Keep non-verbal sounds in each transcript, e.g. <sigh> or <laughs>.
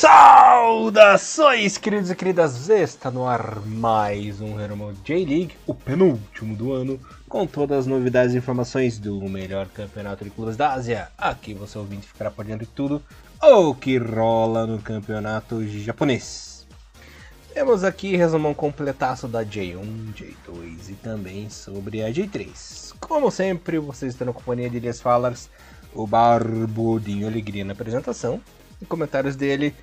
Saudações, queridos e queridas! Está no ar mais um Herman J-League, o penúltimo do ano, com todas as novidades e informações do melhor campeonato de clubes da Ásia. Aqui você ouvinte ficará por dentro de tudo o que rola no campeonato japonês. Temos aqui resumão completaço da J1, J2 e também sobre a J3. Como sempre, vocês estão na companhia de Elias Fallers, o Barbudinho Alegria na apresentação, comentários dele,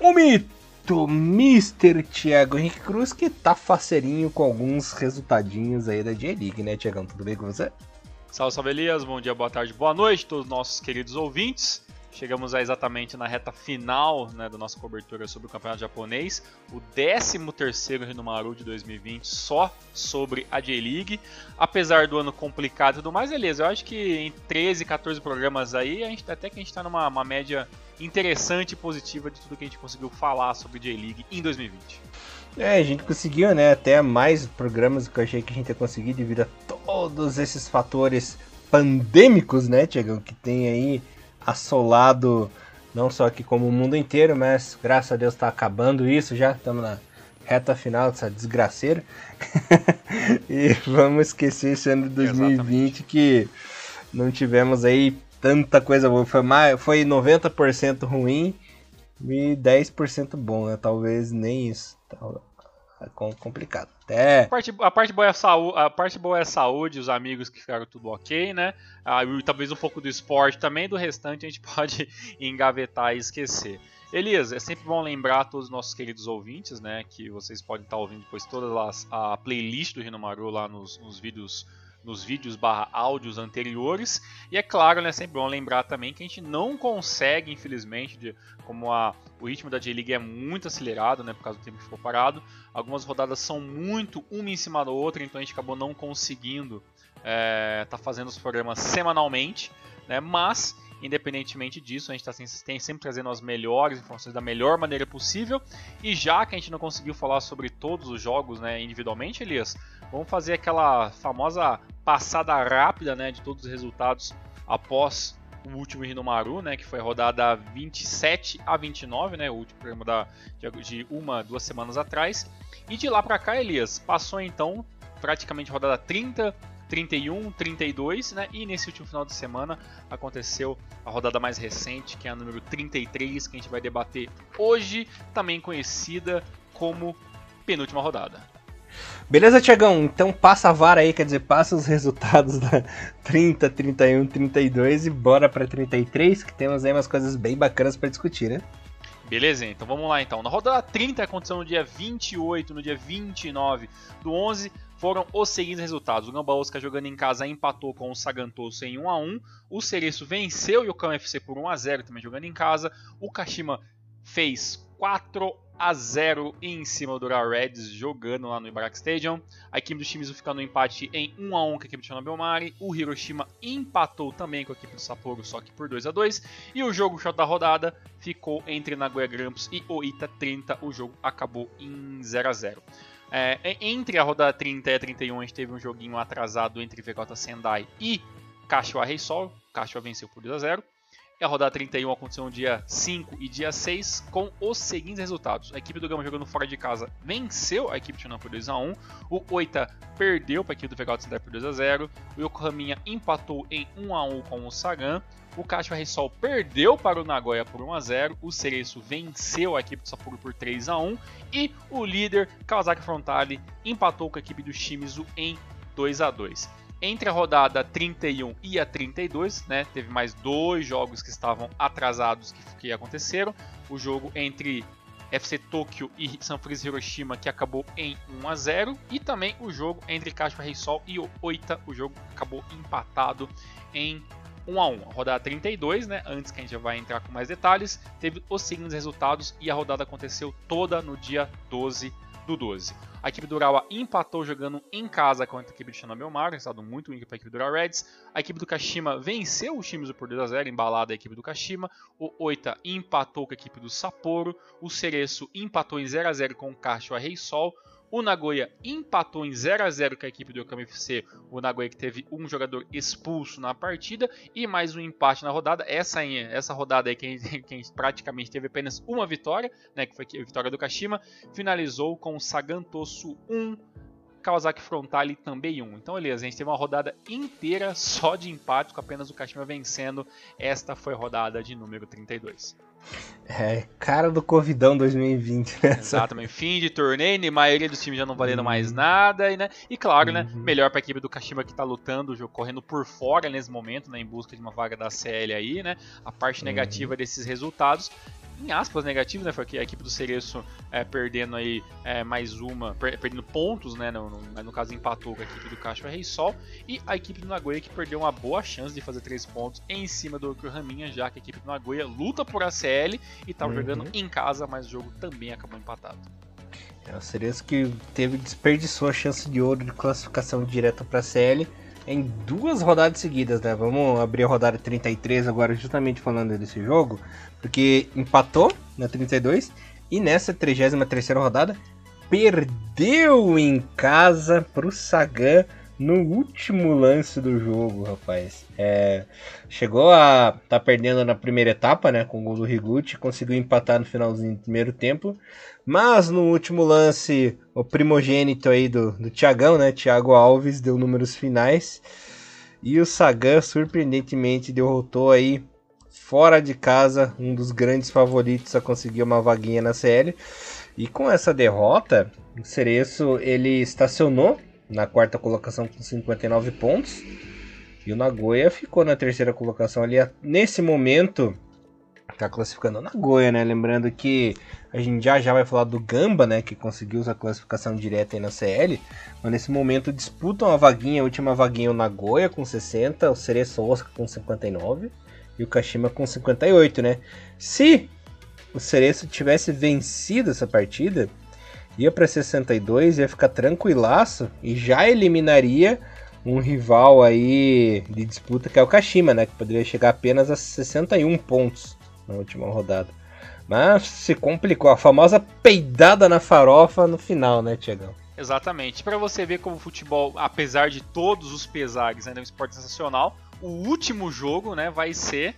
o mito Mr. Thiago Henrique Cruz, que tá faceirinho com alguns resultadinhos aí da J-League, né, Thiagão? Tudo bem com você? Salve, salve Elias, bom dia, boa tarde, boa noite, todos os nossos queridos ouvintes. Chegamos exatamente na reta final né, da nossa cobertura sobre o campeonato japonês, o 13º Renomaru de 2020 só sobre a J-League. Apesar do ano complicado e tudo mais, beleza, eu acho que em 13, 14 programas aí, a gente, até que a gente está numa média interessante e positiva de tudo que a gente conseguiu falar sobre J-League em 2020. É, a gente conseguiu, né, até mais programas que eu achei que a gente ia conseguir devido a todos esses fatores pandêmicos, né, Tiagão, que tem aí assolado não só aqui como o mundo inteiro, mas graças a Deus está acabando isso já, estamos na reta final dessa desgraceira. <laughs> e vamos esquecer esse ano de 2020 Exatamente. que não tivemos aí tanta coisa boa. Foi, mais, foi 90% ruim e 10% bom, né? Talvez nem isso. Tá é complicado. Até... A, parte, a, parte boa é a, saúde, a parte boa é a saúde, os amigos que ficaram tudo ok, né? Ah, e talvez um pouco do esporte também, do restante a gente <laughs> pode engavetar e esquecer. Elias, é sempre bom lembrar a todos os nossos queridos ouvintes, né? Que vocês podem estar ouvindo depois toda a playlist do Rinomaru lá nos, nos vídeos nos vídeos barra áudios anteriores. E é claro, né, sempre bom lembrar também que a gente não consegue, infelizmente, de, como a, o ritmo da J-League é muito acelerado, né, por causa do tempo que ficou parado, algumas rodadas são muito uma em cima da outra, então a gente acabou não conseguindo estar é, tá fazendo os programas semanalmente, né, mas Independentemente disso, a gente está sempre trazendo as melhores informações da melhor maneira possível. E já que a gente não conseguiu falar sobre todos os jogos né, individualmente, Elias, vamos fazer aquela famosa passada rápida né, de todos os resultados após o último Hinomaru, né, que foi rodada 27 a 29, né, o último programa da, de uma, duas semanas atrás. E de lá para cá, Elias, passou então praticamente rodada 30 31, 32, né? E nesse último final de semana aconteceu a rodada mais recente, que é a número 33, que a gente vai debater hoje, também conhecida como penúltima rodada. Beleza, Tiagão? Então passa a vara aí, quer dizer, passa os resultados da 30, 31, 32 e bora para 33, que temos aí umas coisas bem bacanas para discutir, né? Beleza, então vamos lá então. Na rodada 30 aconteceu no dia 28, no dia 29 do 11, foram os seguintes resultados. O Gamba Osaka jogando em casa empatou com o Sagantoso em 1 a 1. O Cereço venceu o Yokohama FC por 1 a 0, também jogando em casa. O Kashima fez 4 a 0 em cima do Reds jogando lá no Ibaraki Stadium. A equipe do Shimizu fica no empate em 1 a 1 com a equipe do Shonan Belmari. O Hiroshima empatou também com a equipe do Sapporo, só que por 2 a 2. E o jogo shot da rodada ficou entre Nagoya Grampus e Oita 30. O jogo acabou em 0 a 0. É, entre a rodada 30 e a 31, a gente teve um joguinho atrasado entre Vegeta Sendai e Kashiwa Reisol. Kashiwa venceu por 2 a 0. A rodada 31 aconteceu no dia 5 e dia 6 com os seguintes resultados. A equipe do Gama jogando fora de casa venceu a equipe do Shunan por 2 a 1. O Oita perdeu para a equipe do Vegeta Sendai por 2 a 0. O Yokohama empatou em 1 a 1 com o Sagan. O Kashiwa Reysol perdeu para o Nagoya por 1 a 0. O Cereço venceu a equipe do Sapporo por 3 a 1 e o líder Kawasaki Frontale empatou com a equipe do Shimizu em 2 a 2. Entre a rodada 31 e a 32, né, teve mais dois jogos que estavam atrasados que, que aconteceram. O jogo entre FC Tokyo e Sanfrecce Hiroshima que acabou em 1 a 0 e também o jogo entre Kashiwa Reysol e Oita, o jogo acabou empatado em 1 a 1 A rodada 32, né, antes que a gente vai entrar com mais detalhes, teve os seguintes resultados e a rodada aconteceu toda no dia 12 do 12. A equipe do Urawa empatou jogando em casa contra a equipe do Shinobi Omar, resultado muito ruim para a equipe do Urawa Reds. A equipe do Kashima venceu o Shimizu por 2 a 0, embalada a equipe do Kashima. O Oita empatou com a equipe do Sapporo. O Cereço empatou em 0 a 0 com o Kashiwa Reisol. O Nagoya empatou em 0 a 0 com a equipe do Yokohama FC. O Nagoya que teve um jogador expulso na partida e mais um empate na rodada. Essa, essa rodada aí quem, <laughs> quem praticamente teve apenas uma vitória, né, que foi a vitória do Kashima, finalizou com o Sagantoso 1 Kawasaki Frontale também 1. Então, beleza, a gente teve uma rodada inteira só de empate, com apenas o Kashima vencendo. Esta foi a rodada de número 32. É, cara do Covidão 2020, né? Exatamente. Fim de torneio, a maioria dos times já não valendo uhum. mais nada. E, né? e claro, né, uhum. né? Melhor para a equipe do Kashima que está lutando, correndo por fora nesse momento, né? Em busca de uma vaga da CL aí, né? A parte uhum. negativa desses resultados em aspas, negativos, né? Foi que a equipe do Cereço é, perdendo aí é, mais uma, per, perdendo pontos, né? No, no, no, caso, empatou com a equipe do Caixa Rei Sol. E a equipe do Nagoya que perdeu uma boa chance de fazer três pontos em cima do Raminha, já que a equipe do Nagoya luta por E estava uhum. jogando em casa, mas o jogo também acabou empatado. É o Cereço que teve desperdiçou a chance de ouro de classificação direta para a CL em duas rodadas seguidas, né? Vamos abrir a rodada 33 agora, justamente falando desse jogo, porque empatou na 32 e nessa 33 rodada perdeu em casa pro Sagan no último lance do jogo, rapaz. É, chegou a tá perdendo na primeira etapa, né, com o gol do Higuchi, conseguiu empatar no finalzinho do primeiro tempo, mas no último lance, o primogênito aí do, do Thiagão, né, Thiago Alves, deu números finais, e o Sagan surpreendentemente derrotou aí fora de casa um dos grandes favoritos a conseguir uma vaguinha na CL. E com essa derrota, o Cereço ele estacionou na quarta colocação com 59 pontos. E o Nagoya ficou na terceira colocação ali. Nesse momento, tá classificando o Nagoya, né? Lembrando que a gente já já vai falar do Gamba, né? Que conseguiu a classificação direta aí na CL. Mas nesse momento disputam a vaguinha, a última vaguinha o Nagoya com 60, o Cereço Osaka com 59 e o Kashima com 58, né? Se o Cereço tivesse vencido essa partida, ia para 62, ia ficar tranquilaço e já eliminaria um rival aí de disputa que é o Kashima, né? Que poderia chegar apenas a 61 pontos na última rodada. Mas se complicou, a famosa peidada na farofa no final, né, Tiagão? Exatamente. Para você ver como o futebol, apesar de todos os pesares, ainda é um esporte sensacional, o último jogo, né, vai ser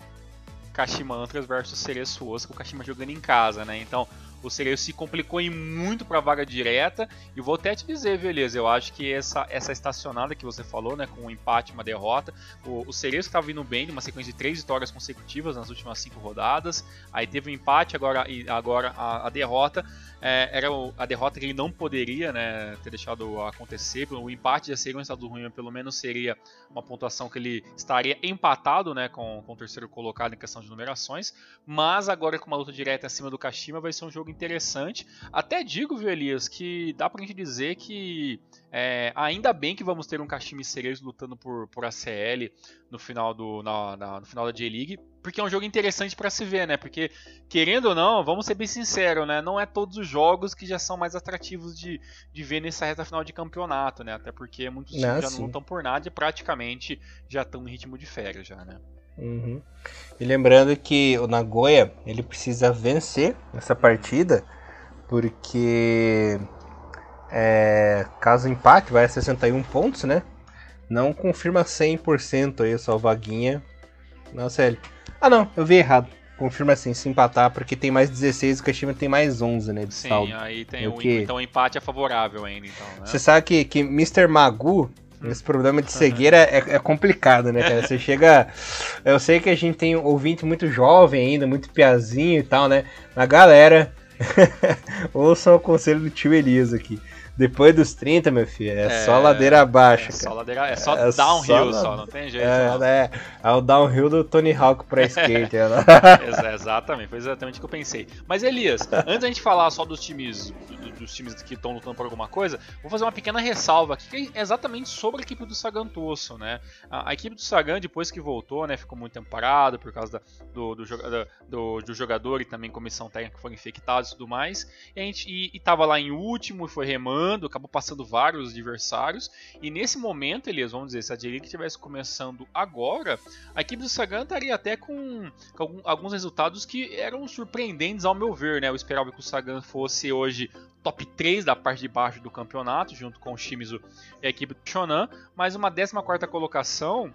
Kashima Antlers versus Cereço Osaka, o Kashima jogando em casa, né? Então, o Cereço se complicou em muito para a vaga direta. E vou até te dizer, beleza, eu acho que essa, essa estacionada que você falou, né, com um empate uma derrota, o, o Cereço estava vindo bem, numa sequência de três vitórias consecutivas nas últimas cinco rodadas. Aí teve um empate, agora, agora a, a derrota é, era a derrota que ele não poderia né, ter deixado acontecer. O empate já seria um estado ruim, pelo menos seria uma pontuação que ele estaria empatado né, com, com o terceiro colocado em questão de numerações. Mas agora com uma luta direta acima do Kashima vai ser um jogo interessante. Até digo, viu, Elias, que dá pra gente dizer que é, ainda bem que vamos ter um Kashima e Cerezo lutando por, por ACL no final, do, na, na, no final da J-League porque é um jogo interessante para se ver, né? Porque, querendo ou não, vamos ser bem sinceros, né? Não é todos os jogos que já são mais atrativos de, de ver nessa reta final de campeonato, né? Até porque muitos times já não lutam por nada e praticamente já estão no ritmo de férias já, né? Uhum. E lembrando que o Nagoya ele precisa vencer essa partida, porque é, caso empate vai a 61 pontos, né? Não confirma 100% aí a sua vaguinha na série. Ah, não, eu vi errado. Confirma assim, se empatar, porque tem mais 16 e o Kashima tem mais 11, né, de Sim, saldo. aí tem o, que... então o empate é favorável ainda, então, né? Você sabe que, que Mr. Magu. Esse problema de cegueira é, é, complicado, né, cara? Você chega... Eu sei que a gente tem um ouvinte muito jovem ainda, muito piazinho e tal, né? Mas galera, <laughs> ouçam o conselho do tio Elias aqui. Depois dos 30, meu filho, é, é só ladeira abaixo. É só, ladeira, é só é downhill só, só, não tem jeito. É, não. é, é o downhill do Tony Hawk pra <laughs> skate. né? exatamente, foi exatamente o que eu pensei. Mas Elias, antes da gente falar só dos times dos times que estão lutando por alguma coisa, vou fazer uma pequena ressalva aqui, que é exatamente sobre a equipe do Sagan Tosso, né? A, a, equipe do Sagan, depois que voltou, né, ficou muito tempo parado por causa da, do, do, do, do, jogador e também comissão técnica foram infectados e tudo mais, e, a gente, e, e tava lá em último, foi remando acabou passando vários adversários. E nesse momento, Elias, vamos dizer, se a J-League estivesse começando agora, a equipe do Sagan estaria até com, com, alguns resultados que eram surpreendentes ao meu ver, né? Eu esperava que o Sagan fosse hoje top top 3 da parte de baixo do campeonato, junto com o Shimizu e a equipe do Shonan, mas uma 14 colocação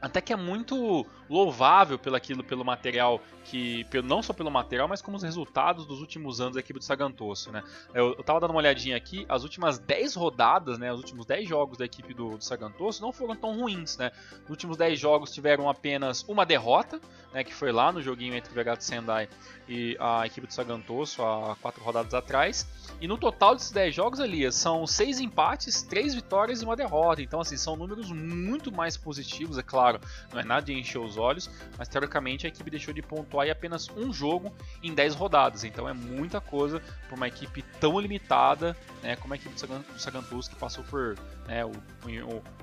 até que é muito louvável pelo aquilo, pelo material que, pelo, não só pelo material, mas como os resultados dos últimos anos da equipe do Sagantoso, né? Eu, eu tava dando uma olhadinha aqui, as últimas 10 rodadas, né, os últimos 10 jogos da equipe do, do Sagantoso não foram tão ruins, né? Os últimos 10 jogos tiveram apenas uma derrota, né, que foi lá no joguinho entre Vegato Sendai e a equipe do Sagantoso há 4 rodadas atrás. E no total desses 10 jogos ali, são 6 empates, 3 vitórias e uma derrota. Então assim, são números muito mais positivos, é claro, não é nada de encher os olhos, mas teoricamente a equipe deixou de pontuar em apenas um jogo em 10 rodadas. Então é muita coisa para uma equipe tão limitada, né, como a equipe do Sagantus que passou por né, o,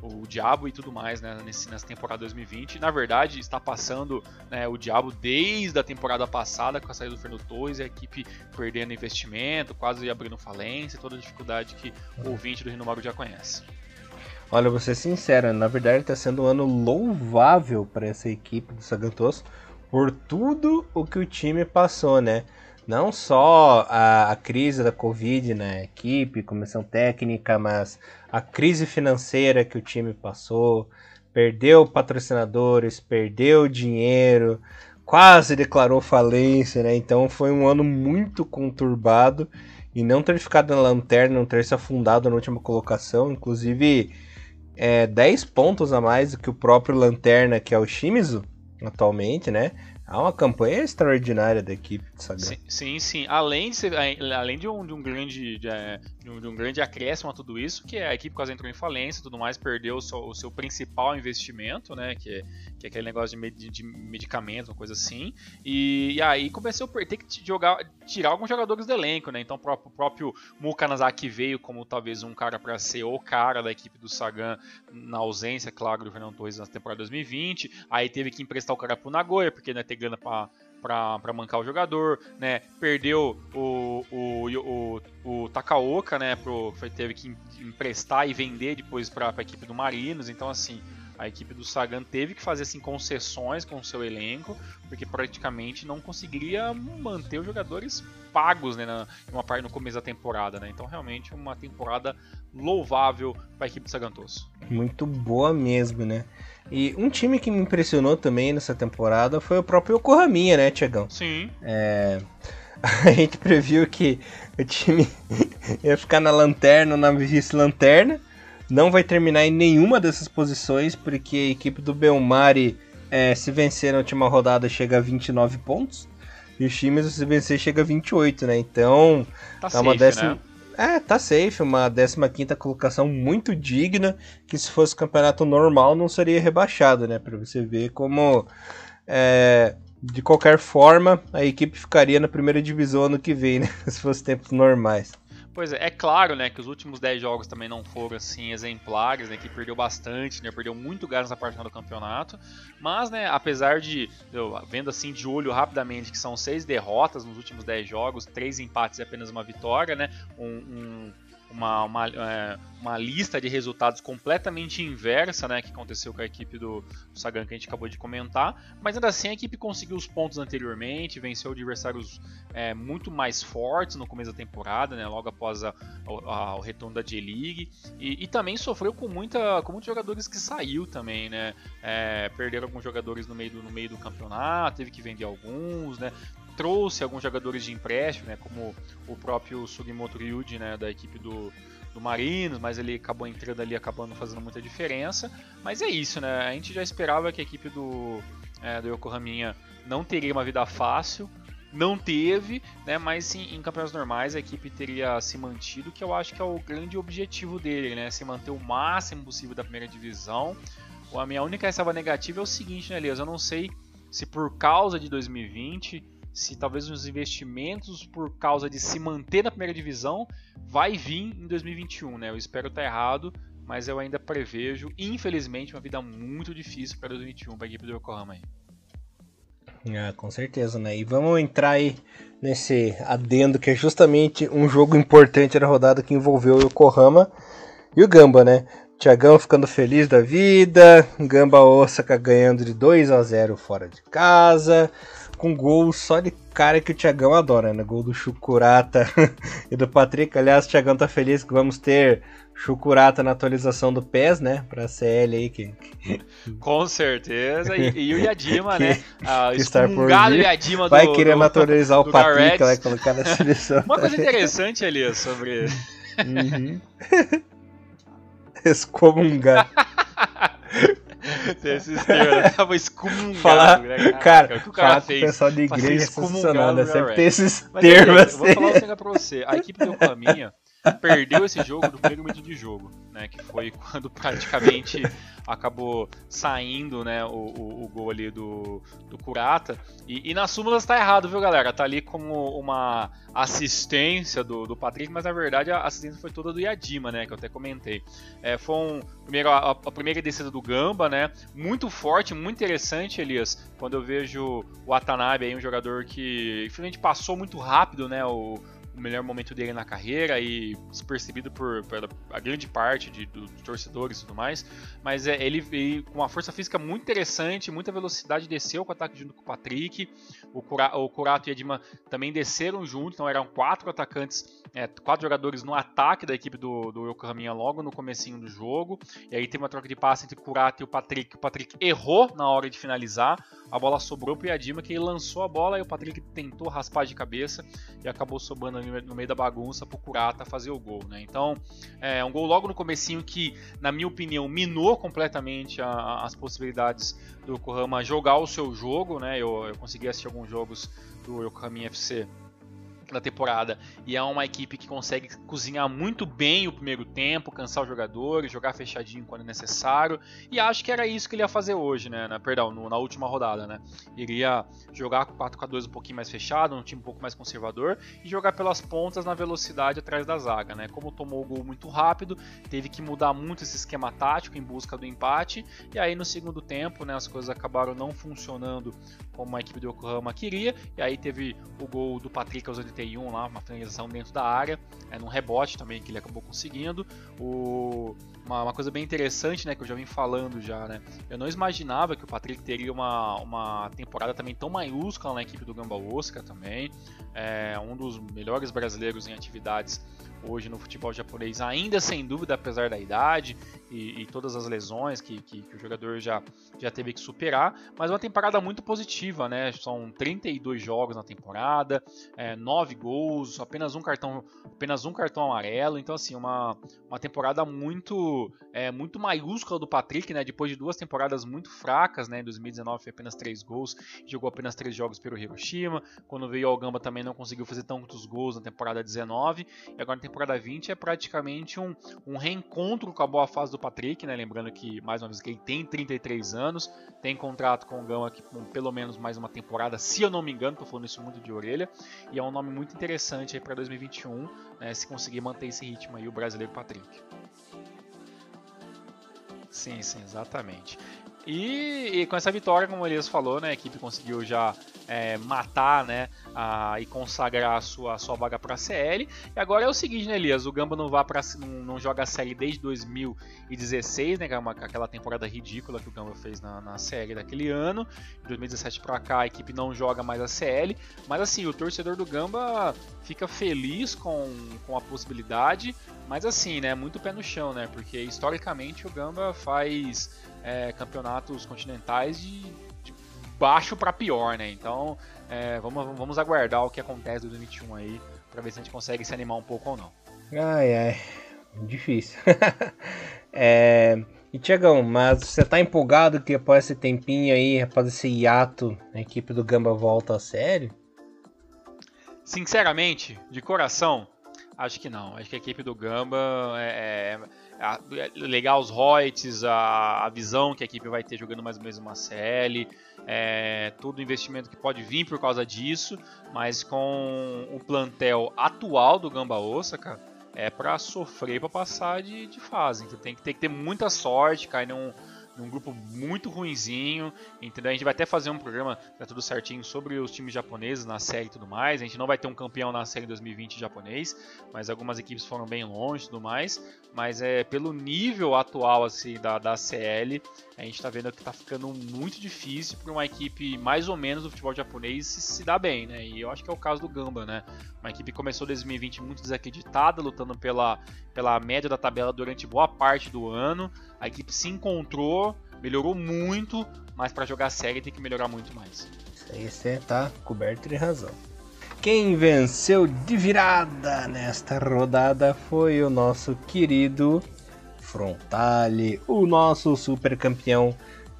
o, o, Diabo e tudo mais né, nesse, nessa temporada 2020. Na verdade, está passando né, o Diabo desde a temporada passada com a saída do Fernando Torres e a equipe perdendo investimento, quase abrindo falência, toda a dificuldade que o ouvinte do Renomago já conhece. Olha, vou ser sincero, na verdade está sendo um ano louvável para essa equipe do Sagantos por tudo o que o time passou, né? Não só a, a crise da Covid na equipe, comissão técnica, mas a crise financeira que o time passou, perdeu patrocinadores, perdeu dinheiro, quase declarou falência, né? Então foi um ano muito conturbado e não ter ficado na lanterna, não ter se afundado na última colocação, inclusive é, 10 pontos a mais do que o próprio Lanterna, que é o Shimizu, atualmente, né? Há uma campanha extraordinária da equipe de Sagan. Sim, sim, sim. Além de, ser, além de um, de um grande de, é, de, um, de, grande acréscimo a tudo isso, que a equipe quase entrou em falência e tudo mais, perdeu o seu, o seu, principal investimento, né? Que é, que é aquele negócio de, med, de medicamento, uma coisa assim. E, e, aí começou a ter que jogar, tirar alguns jogadores do elenco, né? Então o próprio, o próprio Muka Nazaki veio como talvez um cara para ser o cara da equipe do Sagan, na ausência, claro, do Fernando Torres na temporada 2020. Aí teve que emprestar o cara pro Nagoya, porque não ia ter grana pra, pra, pra mancar o jogador, né? Perdeu o, o, o, o Takaoka, né? Pro, foi, teve que emprestar e vender depois pra, pra equipe do Marinos. Então, assim, a equipe do Sagan teve que fazer assim, concessões com o seu elenco, porque praticamente não conseguiria manter os jogadores pagos né, na, uma parte no começo da temporada. Né? Então, realmente, uma temporada louvável para a equipe do Sagantoso. Muito boa mesmo, né? E um time que me impressionou também nessa temporada foi o próprio Yokohaminha, né, Tiagão? Sim. É... <laughs> A gente previu que o time <laughs> ia ficar na lanterna, na vice-lanterna. Não vai terminar em nenhuma dessas posições, porque a equipe do Belmari, é, se vencer na última rodada, chega a 29 pontos. E o time, se vencer, chega a 28, né? Então, tá, tá uma décima. Né? É, tá safe, uma 15 colocação muito digna, que se fosse campeonato normal não seria rebaixado, né? Para você ver como, é, de qualquer forma, a equipe ficaria na primeira divisão ano que vem, né? <laughs> Se fosse tempos normais. Pois é, é claro, né, que os últimos 10 jogos também não foram assim exemplares, né, que perdeu bastante, né, perdeu muito gás nessa parte do campeonato, mas, né, apesar de, eu vendo assim de olho rapidamente que são seis derrotas nos últimos 10 jogos, três empates e apenas uma vitória, né, um, um uma, uma, é, uma lista de resultados completamente inversa, né, que aconteceu com a equipe do, do, Sagan que a gente acabou de comentar, mas ainda assim a equipe conseguiu os pontos anteriormente, venceu adversários é, muito mais fortes no começo da temporada, né, logo após a, a, o retorno da J-League, e, e, também sofreu com, muita, com muitos jogadores que saiu também, né, é, perderam alguns jogadores no meio, do, no meio do campeonato, teve que vender alguns, né, trouxe alguns jogadores de empréstimo, né, como o próprio Sugimoto Ryuji, né, da equipe do, do Marinos, mas ele acabou entrando ali, acabando fazendo muita diferença. Mas é isso, né? A gente já esperava que a equipe do, é, do Yokohaminha não teria uma vida fácil, não teve, né? Mas sim, em campeonatos normais a equipe teria se mantido, que eu acho que é o grande objetivo dele, né? Se manter o máximo possível da primeira divisão. A minha única ressalva negativa é o seguinte, né, Elias? Eu não sei se por causa de 2020 se talvez os investimentos por causa de se manter na primeira divisão vai vir em 2021, né? Eu espero estar errado, mas eu ainda prevejo, infelizmente, uma vida muito difícil para 2021 para a equipe do Yokohama aí. Ah, com certeza, né? E vamos entrar aí nesse adendo que é justamente um jogo importante da rodada que envolveu o Yokohama e o Gamba, né? Tiagão ficando feliz da vida, Gamba Osaka ganhando de 2 a 0 fora de casa, com gol só de cara que o Thiagão adora, né? Gol do Chucurata <laughs> e do Patrick. Aliás, o Thiagão tá feliz que vamos ter Chucurata na atualização do PES, né? Pra CL aí. Que, Com certeza. E, e o Yadima, <laughs> que, né? Ah, o Yadima Vai do, querer naturalizar o Patrick, vai colocar na seleção. Uma coisa interessante, ali sobre... Uhum. <laughs> Excomungar. Tem esses termos, né? <laughs> Tava excomungado, falar, né, cara? Cara, o que o cara fez? O pessoal de igreja é sensacional, né? Sempre tem esses Mas, termos assim. Vou falar um negócio pra você. A equipe do Caminha perdeu esse jogo do primeiro minuto de jogo, né? Que foi quando praticamente acabou saindo, né? O, o, o gol ali do, do Kurata. E, e nas súmulas tá errado, viu, galera? Tá ali como uma assistência do, do Patrick, mas na verdade a assistência foi toda do Yadima, né? Que eu até comentei. É, foi um, primeiro, a, a, primeira descida do Gamba, né? Muito forte, muito interessante, Elias. Quando eu vejo o Watanabe aí, um jogador que infelizmente passou muito rápido, né? O, o melhor momento dele na carreira e despercebido por, por a grande parte de, do, dos torcedores e tudo mais. Mas é, ele, com uma força física muito interessante, muita velocidade, desceu com o ataque junto com o Patrick. O, Cura, o Curato e a Edma também desceram juntos, então eram quatro atacantes, é, quatro jogadores no ataque da equipe do, do Yokohama logo no comecinho do jogo. E aí teve uma troca de passe entre o Curato e o Patrick. O Patrick errou na hora de finalizar, a bola sobrou para o Yadima, que ele lançou a bola e o Patrick tentou raspar de cabeça e acabou sobrando no meio da bagunça pro Kurata fazer o gol, né? Então, é um gol logo no comecinho que, na minha opinião, minou completamente a, a, as possibilidades do Yokohama jogar o seu jogo, né? Eu, eu consegui assistir alguns jogos do Yokohama FC da temporada e é uma equipe que consegue cozinhar muito bem o primeiro tempo, cansar os jogadores, jogar fechadinho quando necessário e acho que era isso que ele ia fazer hoje, né? Na, perdão, no, na última rodada, né? Iria jogar com 4-4-2 um pouquinho mais fechado, um time um pouco mais conservador e jogar pelas pontas na velocidade atrás da zaga, né? Como tomou o gol muito rápido, teve que mudar muito esse esquema tático em busca do empate e aí no segundo tempo, né? As coisas acabaram não funcionando como a equipe do Yokohama queria e aí teve o gol do Patrick aos 80 91 lá, uma finalização dentro da área, é, num rebote também que ele acabou conseguindo. O, uma, uma, coisa bem interessante, né, que eu já vim falando já, né, eu não imaginava que o Patrick teria uma, uma temporada também tão maiúscula na equipe do Gamba Osaka também, é um dos melhores brasileiros em atividades hoje no futebol japonês, ainda sem dúvida, apesar da idade e, e todas as lesões que, que, que, o jogador já, já teve que superar, mas uma temporada muito positiva, né? São 32 jogos na temporada, é, 9 gols, apenas um cartão, apenas um cartão amarelo, então assim, uma, uma temporada muito é, muito maiúscula do Patrick, né? Depois de duas temporadas muito fracas, né? Em 2019 foi apenas 3 gols, jogou apenas 3 jogos pelo Hiroshima, quando veio ao Gamba também não conseguiu fazer tantos gols na temporada 19, e agora na temporada 20 é praticamente um, um reencontro com a boa fase do Patrick, né? Lembrando que, mais uma vez, ele tem 33 anos, tem contrato com o Gama aqui com pelo menos mais uma temporada, se eu não me engano, tô falando isso muito de orelha, e é um nome muito interessante aí para 2021, né? Se conseguir manter esse ritmo aí, o brasileiro Patrick. Sim, sim, exatamente. E, e, com essa vitória, como o Elias falou, né, a equipe conseguiu já é, matar né, a, e consagrar a sua, a sua vaga para a CL. E agora é o seguinte, né, Elias? O Gamba não, vai pra, não, não joga a série desde 2016, né, que é uma, aquela temporada ridícula que o Gamba fez na, na série daquele ano. De 2017 para cá, a equipe não joga mais a CL. Mas assim, o torcedor do Gamba fica feliz com, com a possibilidade. Mas assim, né, muito pé no chão, né? Porque historicamente o Gamba faz é, campeonatos continentais de baixo para pior, né? Então é, vamos, vamos aguardar o que acontece em 2021 aí para ver se a gente consegue se animar um pouco ou não. Ai, ai, difícil. <laughs> é, e Tiagão, mas você tá empolgado que após esse tempinho aí, após esse hiato, a equipe do Gamba volta a sério? Sinceramente, de coração, acho que não. Acho que a equipe do Gamba é, é a, legal os royalties, a, a, visão que a equipe vai ter jogando mais ou menos uma CL, é, todo o investimento que pode vir por causa disso, mas com o plantel atual do Gamba Osaka, é para sofrer para passar de, de fase. Então tem que, tem que ter muita sorte, cair num, num grupo muito ruinzinho, entendeu? A gente vai até fazer um programa, tá tudo certinho, sobre os times japoneses na série e tudo mais. A gente não vai ter um campeão na série 2020 japonês, mas algumas equipes foram bem longe e tudo mais. Mas é pelo nível atual assim da, da CL, a gente está vendo que está ficando muito difícil para uma equipe mais ou menos do futebol japonês se, se dar bem, né? E eu acho que é o caso do Gamba, né? Uma equipe que começou 2020 muito desacreditada, lutando pela, pela média da tabela durante boa parte do ano. A equipe se encontrou, melhorou muito, mas para jogar série tem que melhorar muito mais. Isso aí você tá coberto de razão. Quem venceu de virada nesta rodada foi o nosso querido Frontale, o nosso super campeão.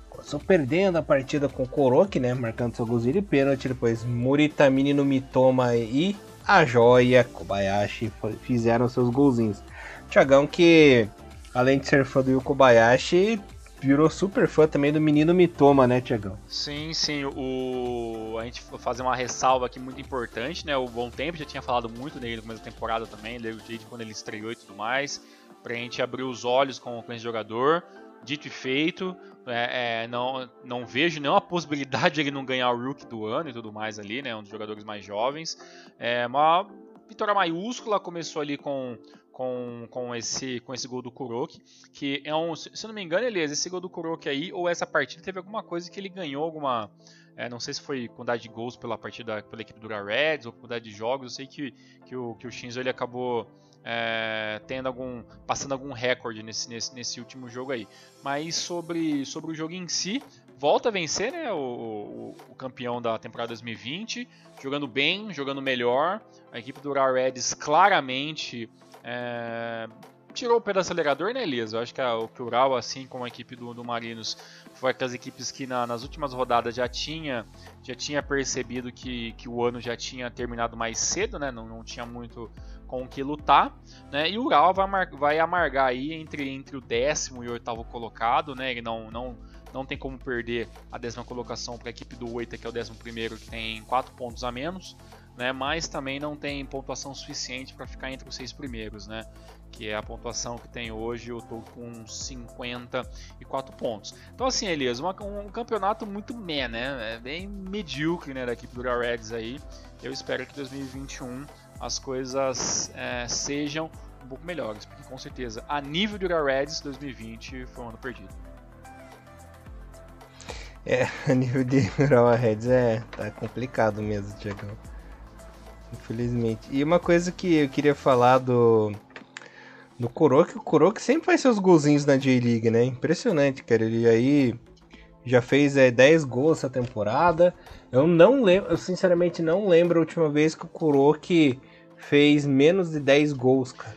Começou perdendo a partida com o né? Marcando seu golzinho de pênalti. Depois Muritamini no Mitoma e a Joia Kobayashi fizeram seus golzinhos. Tiagão que, além de ser fã do Kobayashi, virou super fã também do menino Mitoma, né, Tiagão? Sim, sim. O... A gente fazer uma ressalva aqui muito importante, né? O Bom Tempo já tinha falado muito dele no começo da temporada também, desde quando ele estreou e tudo mais. Pra gente abrir os olhos com, com esse jogador. Dito e feito, é, é, não, não vejo nenhuma possibilidade de <laughs> ele não ganhar o Rookie do ano e tudo mais ali, né? Um dos jogadores mais jovens. É uma vitória maiúscula, começou ali com com, com, esse, com esse gol do Kuroki, que é um, se eu não me engano, Elias, esse gol do Kuroki aí, ou essa partida, teve alguma coisa que ele ganhou alguma, é, não sei se foi quantidade de gols pela partida, pela equipe do Reds, ou quantidade de jogos, eu sei que, que, o, que o Shinzo ele acabou é, tendo algum, passando algum recorde nesse, nesse, nesse último jogo aí. Mas sobre, sobre o jogo em si, volta a vencer né, o, o, o, campeão da temporada 2020, jogando bem, jogando melhor. A equipe do Reds claramente é, tirou o pé do acelerador, né, Elias? Eu acho que a, o Ural, assim como a equipe do, do Marinos, foi aquelas equipes que na, nas últimas rodadas já tinha, já tinha percebido que, que o ano já tinha terminado mais cedo, né? Não, não tinha muito com o que lutar, né? E o Ural vai, vai amargar aí entre, entre o décimo e o oitavo colocado, né? Ele não, não, não tem como perder a décima colocação para a equipe do Oita, que é o décimo primeiro, que tem quatro pontos a menos né? Mas também não tem pontuação suficiente para ficar entre os seis primeiros, né? Que é a pontuação que tem hoje, eu estou com 54 pontos. Então assim, Elias, uma, um campeonato muito meh, né? É bem medíocre, né, da equipe do Reds aí. Eu espero que 2021 as coisas é, sejam um pouco melhores, porque com certeza a nível do Reds 2020 foi um ano perdido. É, <laughs> a nível de Reds é tá complicado mesmo, Tiagão. Infelizmente. E uma coisa que eu queria falar do. Do Kuroki, o Kuroki sempre faz seus golzinhos na J-League, né? Impressionante, cara. Ele aí já fez é, 10 gols essa temporada. Eu não lembro, eu sinceramente não lembro a última vez que o Kuroki fez menos de 10 gols, cara.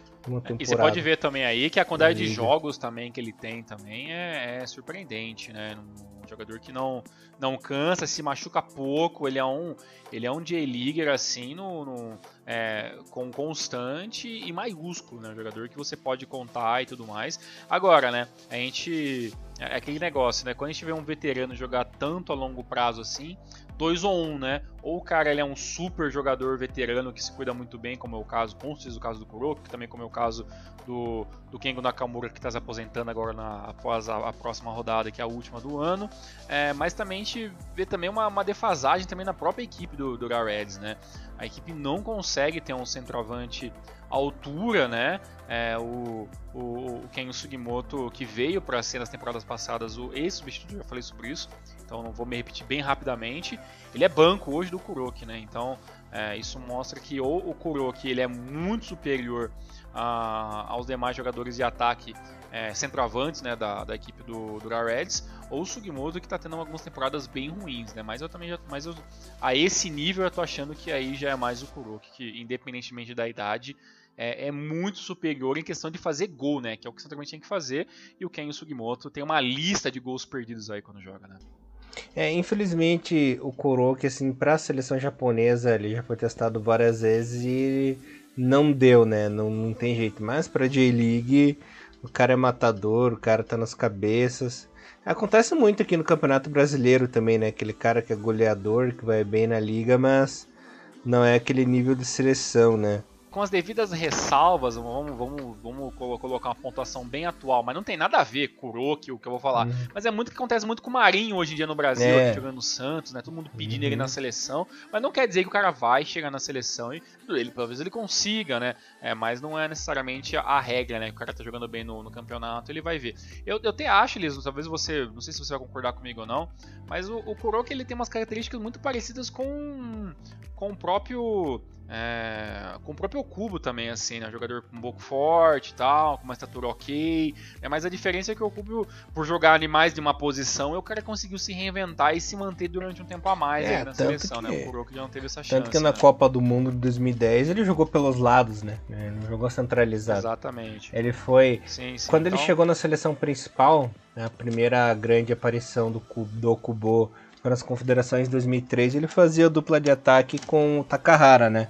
E você pode ver também aí que a quantidade de jogos também que ele tem também é, é surpreendente, né? Um jogador que não, não cansa, se machuca pouco, ele é um, ele é um J-Leaguer assim, no, no é, com constante e maiúsculo, né? Um jogador que você pode contar e tudo mais. Agora, né? A gente. É aquele negócio, né? Quando a gente vê um veterano jogar tanto a longo prazo assim, dois ou um, né? Ou o cara ele é um super jogador veterano que se cuida muito bem, como é o caso, com certeza o caso do Kuroko, também como é o caso do, do Kengo Nakamura que está se aposentando agora na, após a, a, próxima rodada, que é a última do ano. É, mas também a gente vê também uma, uma defasagem também na própria equipe do, do Reds, né? A equipe não consegue ter um centroavante altura, né? É, o, o, o Ken Sugimoto que veio para ser nas temporadas passadas o ex-substituto, já falei sobre isso, então não vou me repetir bem rapidamente. Ele é banco hoje do Kuroki, né? Então é, isso mostra que ou o Kuroki ele é muito superior a, aos demais jogadores de ataque é, centroavantes né, da, da equipe do, do Reds, ou o Sugimoto que está tendo algumas temporadas bem ruins, né? Mas eu também já, mas eu, a esse nível eu tô achando que aí já é mais o Kuroki, que independentemente da idade é, é, muito superior em questão de fazer gol, né? Que é o que centralmente tem que fazer. E o Ken Sugimoto tem uma lista de gols perdidos aí quando joga, né? É, infelizmente o Kuroki, assim, para a seleção japonesa, ele já foi testado várias vezes e não deu, né? Não, não tem jeito. Mas para J-League, o cara é matador, o cara tá nas cabeças. Acontece muito aqui no Campeonato Brasileiro também, né? Aquele cara que é goleador, que vai bem na liga, mas não é aquele nível de seleção, né? Com as devidas ressalvas, vamos, vamos, vamos colocar uma pontuação bem atual, mas não tem nada a ver com o Kuroki, o que eu vou falar. Uhum. Mas é muito que acontece muito com o Marinho hoje em dia no Brasil, é. jogando no Santos, né? Todo mundo pedindo uhum. ele na seleção, mas não quer dizer que o cara vai chegar na seleção e ele talvez ele consiga, né? É, mas não é necessariamente a regra, né? O cara tá jogando bem no, no campeonato, ele vai ver. Eu, eu até acho, Liz, talvez você, não sei se você vai concordar comigo ou não, mas o, o Kuroki ele tem umas características muito parecidas com, com o próprio é, com o próprio Cubo também, assim, né? Jogador com um pouco forte e tal, com uma estatura ok. É, mas a diferença é que o Cubo, por jogar animais de uma posição, o cara conseguiu se reinventar e se manter durante um tempo a mais é, na seleção, que, né? O Kuroki já não teve essa tanto chance. Tanto que na né? Copa do Mundo de 2010 ele jogou pelos lados, né? Ele não jogou centralizado. Exatamente. Ele foi. Sim, sim, Quando então... ele chegou na seleção principal, né, a primeira grande aparição do, do Kubo para as confederações em 2003, ele fazia dupla de ataque com o Takahara, né?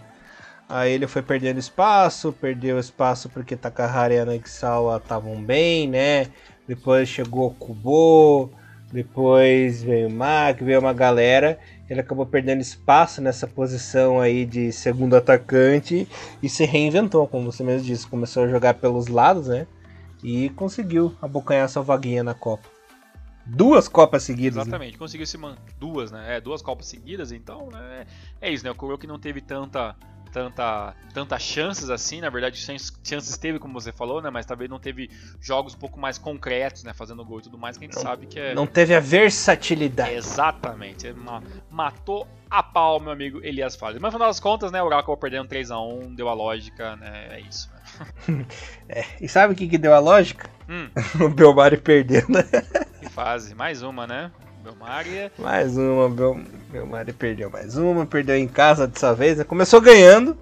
Aí ele foi perdendo espaço, perdeu espaço porque Takahara e Anagisawa estavam bem, né? Depois chegou Kubo, depois veio o Mac, veio uma galera. Ele acabou perdendo espaço nessa posição aí de segundo atacante e se reinventou, como você mesmo disse. Começou a jogar pelos lados, né? E conseguiu abocanhar sua vaguinha na Copa. Duas Copas seguidas. Né? Exatamente, né? conseguiu se manter. Duas, né? É, duas Copas seguidas, então né? é isso, né? O que não teve tanta. Tanta, tantas chances assim, na verdade, chances teve, como você falou, né? Mas talvez não teve jogos um pouco mais concretos, né? Fazendo gol e tudo mais, que a gente não, sabe que é. Não teve a versatilidade. Exatamente. Matou a pau, meu amigo Elias Fares. Mas no final das contas, né? O Oracle perdendo 3x1, deu a lógica, né? É isso. Né? é, e sabe o que, que deu a lógica? Hum. <laughs> o Belmari perdendo fase. Mais uma, né? Belmaria. Mais uma, Bel... Belmaria perdeu mais uma, perdeu em casa dessa vez. Né? Começou ganhando,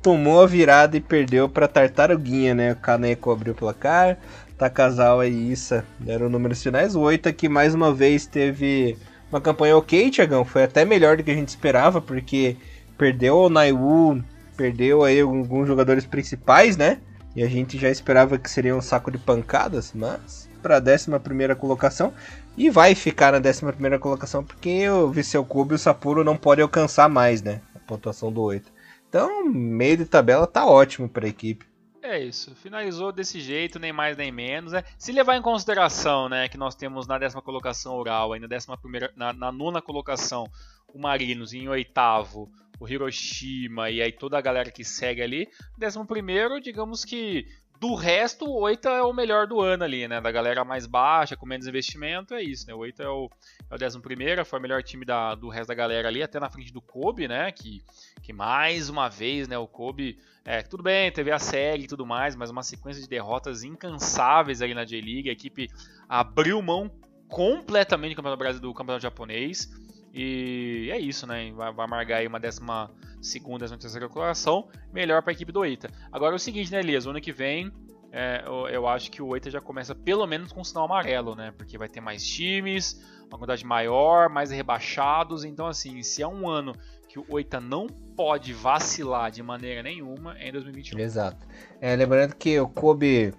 tomou a virada e perdeu para Tartaruguinha, né? O Caneco abriu o placar, Takazawa e Issa deram números finais. O Oita que mais uma vez teve uma campanha ok, Tiagão. Foi até melhor do que a gente esperava, porque perdeu o Naiwu, perdeu aí alguns jogadores principais, né? E a gente já esperava que seria um saco de pancadas, mas para a 11 colocação e vai ficar na 11 colocação porque o Viseu Kobe e o Sapuro não podem alcançar mais, né? A pontuação do 8. Então, meio de tabela tá ótimo para a equipe. É isso, finalizou desse jeito, nem mais nem menos. Né? Se levar em consideração né, que nós temos na décima colocação Ural, aí na, décima primeira, na, na nona colocação o Marinos, em oitavo o Hiroshima e aí toda a galera que segue ali. Décimo primeiro, digamos que do resto, o Oita é o melhor do ano ali, né? Da galera mais baixa, com menos investimento, é isso, né? O Oita é o, é o 11 foi o melhor time da, do resto da galera ali, até na frente do Kobe, né? Que, que mais uma vez, né? O Kobe, é, tudo bem, teve a série e tudo mais, mas uma sequência de derrotas incansáveis ali na J-League. A equipe abriu mão completamente do Campeonato Brasil do Campeonato Japonês. E é isso, né? Vai, amargar aí uma décima segunda, décima terceira colocação, melhor para a equipe do Oita. Agora é o seguinte, né, Elias? O ano que vem, é, eu, eu, acho que o Oita já começa pelo menos com um sinal amarelo, né? Porque vai ter mais times, uma quantidade maior, mais rebaixados. Então, assim, se é um ano que o Oita não pode vacilar de maneira nenhuma, é em 2021. Exato. É, lembrando que o Kobe,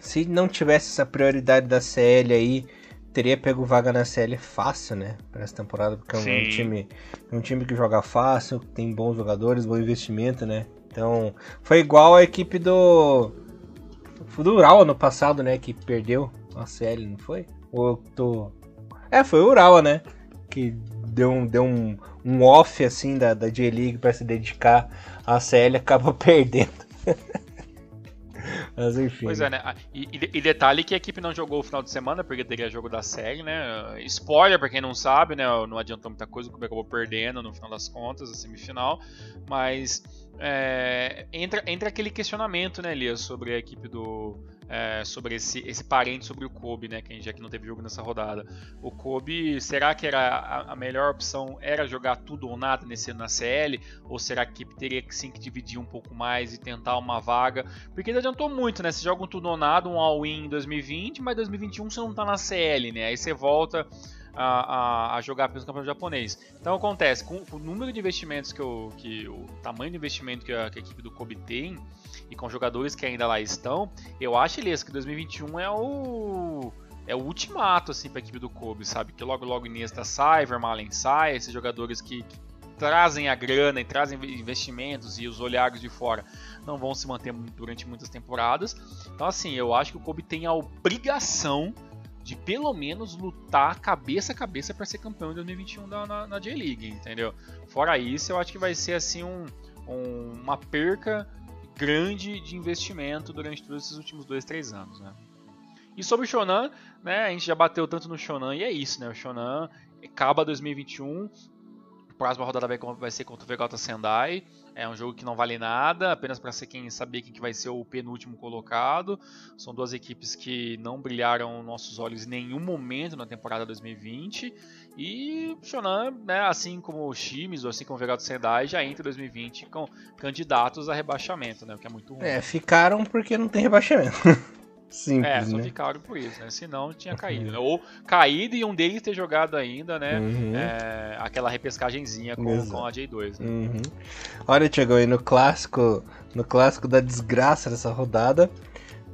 se não tivesse essa prioridade da CL aí, teria pego vaga na CL fácil, né? Para essa temporada, porque é um, time, é um time que joga fácil, tem bons jogadores, bom investimento, né? Então, foi igual a equipe do. do Ural ano passado, né? Que perdeu a CL, não foi? Ou tô. É, foi o Ural, né? Que deu um, deu um, um off assim da, da J-League para se dedicar à CL acaba <laughs> perdendo. Mas enfim. Pois é, né? Ah, e, e, detalhe que a equipe não jogou o final de semana, porque teria jogo da série, né? Spoiler pra quem não sabe, né? Não adiantou muita coisa, o Clube acabou perdendo no final das contas, a semifinal. Mas é, entra, entra aquele questionamento, né, Elias, sobre a equipe do é, sobre esse, esse parente sobre o Kobe, né? Que já que não teve jogo nessa rodada. O Kobe, será que era a, a, melhor opção era jogar tudo ou nada nesse na CL? Ou será que teria que sim que dividir um pouco mais e tentar uma vaga? Porque não adiantou muito, né? Você joga um tudo ou nada, um all-in em 2020, mas 2021 você não tá na CL, né? Aí você volta. A, a, a, jogar pelo campeonato japonês. Então acontece, com, com, o número de investimentos que, o, que o tamanho de investimento que a, que a equipe do Kobe tem, e com jogadores que ainda lá estão, eu acho, Elias, que 2021 é o é o ultimato assim para a equipe do Kobe, sabe? Que logo logo Iniesta sai, Vermaelen sai, esses jogadores que, trazem a grana e trazem investimentos e os olhares de fora não vão se manter durante muitas temporadas. Então, assim, eu acho que o Kobe tem a obrigação de pelo menos lutar cabeça a cabeça para ser campeão em 2021 da, na, na J-League, entendeu? Fora isso, eu acho que vai ser assim um, um, uma perca grande de investimento durante todos esses últimos dois, três anos, né? E sobre o Shonan, né, a gente já bateu tanto no Shonan e é isso, né? O Shonan acaba 2021, próxima rodada vai, vai ser contra o Vegeta Sendai. É um jogo que não vale nada, apenas para ser quem saber quem que vai ser o penúltimo colocado. São duas equipes que não brilharam nossos olhos em nenhum momento na temporada 2020. E Shonan, né, assim como o Shimizu, assim como o Vegeta Sendai, já entra em 2020 com candidatos a rebaixamento, né, o que é muito ruim. É, ficaram porque não tem rebaixamento. <laughs> Simples, é, só né? ficaram por isso, né? Senão tinha caído. Né? Ou caído e um deles ter jogado ainda, né? Uhum. É, aquela repescagenzinha com, com a J2. Né? Uhum. Olha, chegou aí no clássico, no clássico da desgraça dessa rodada,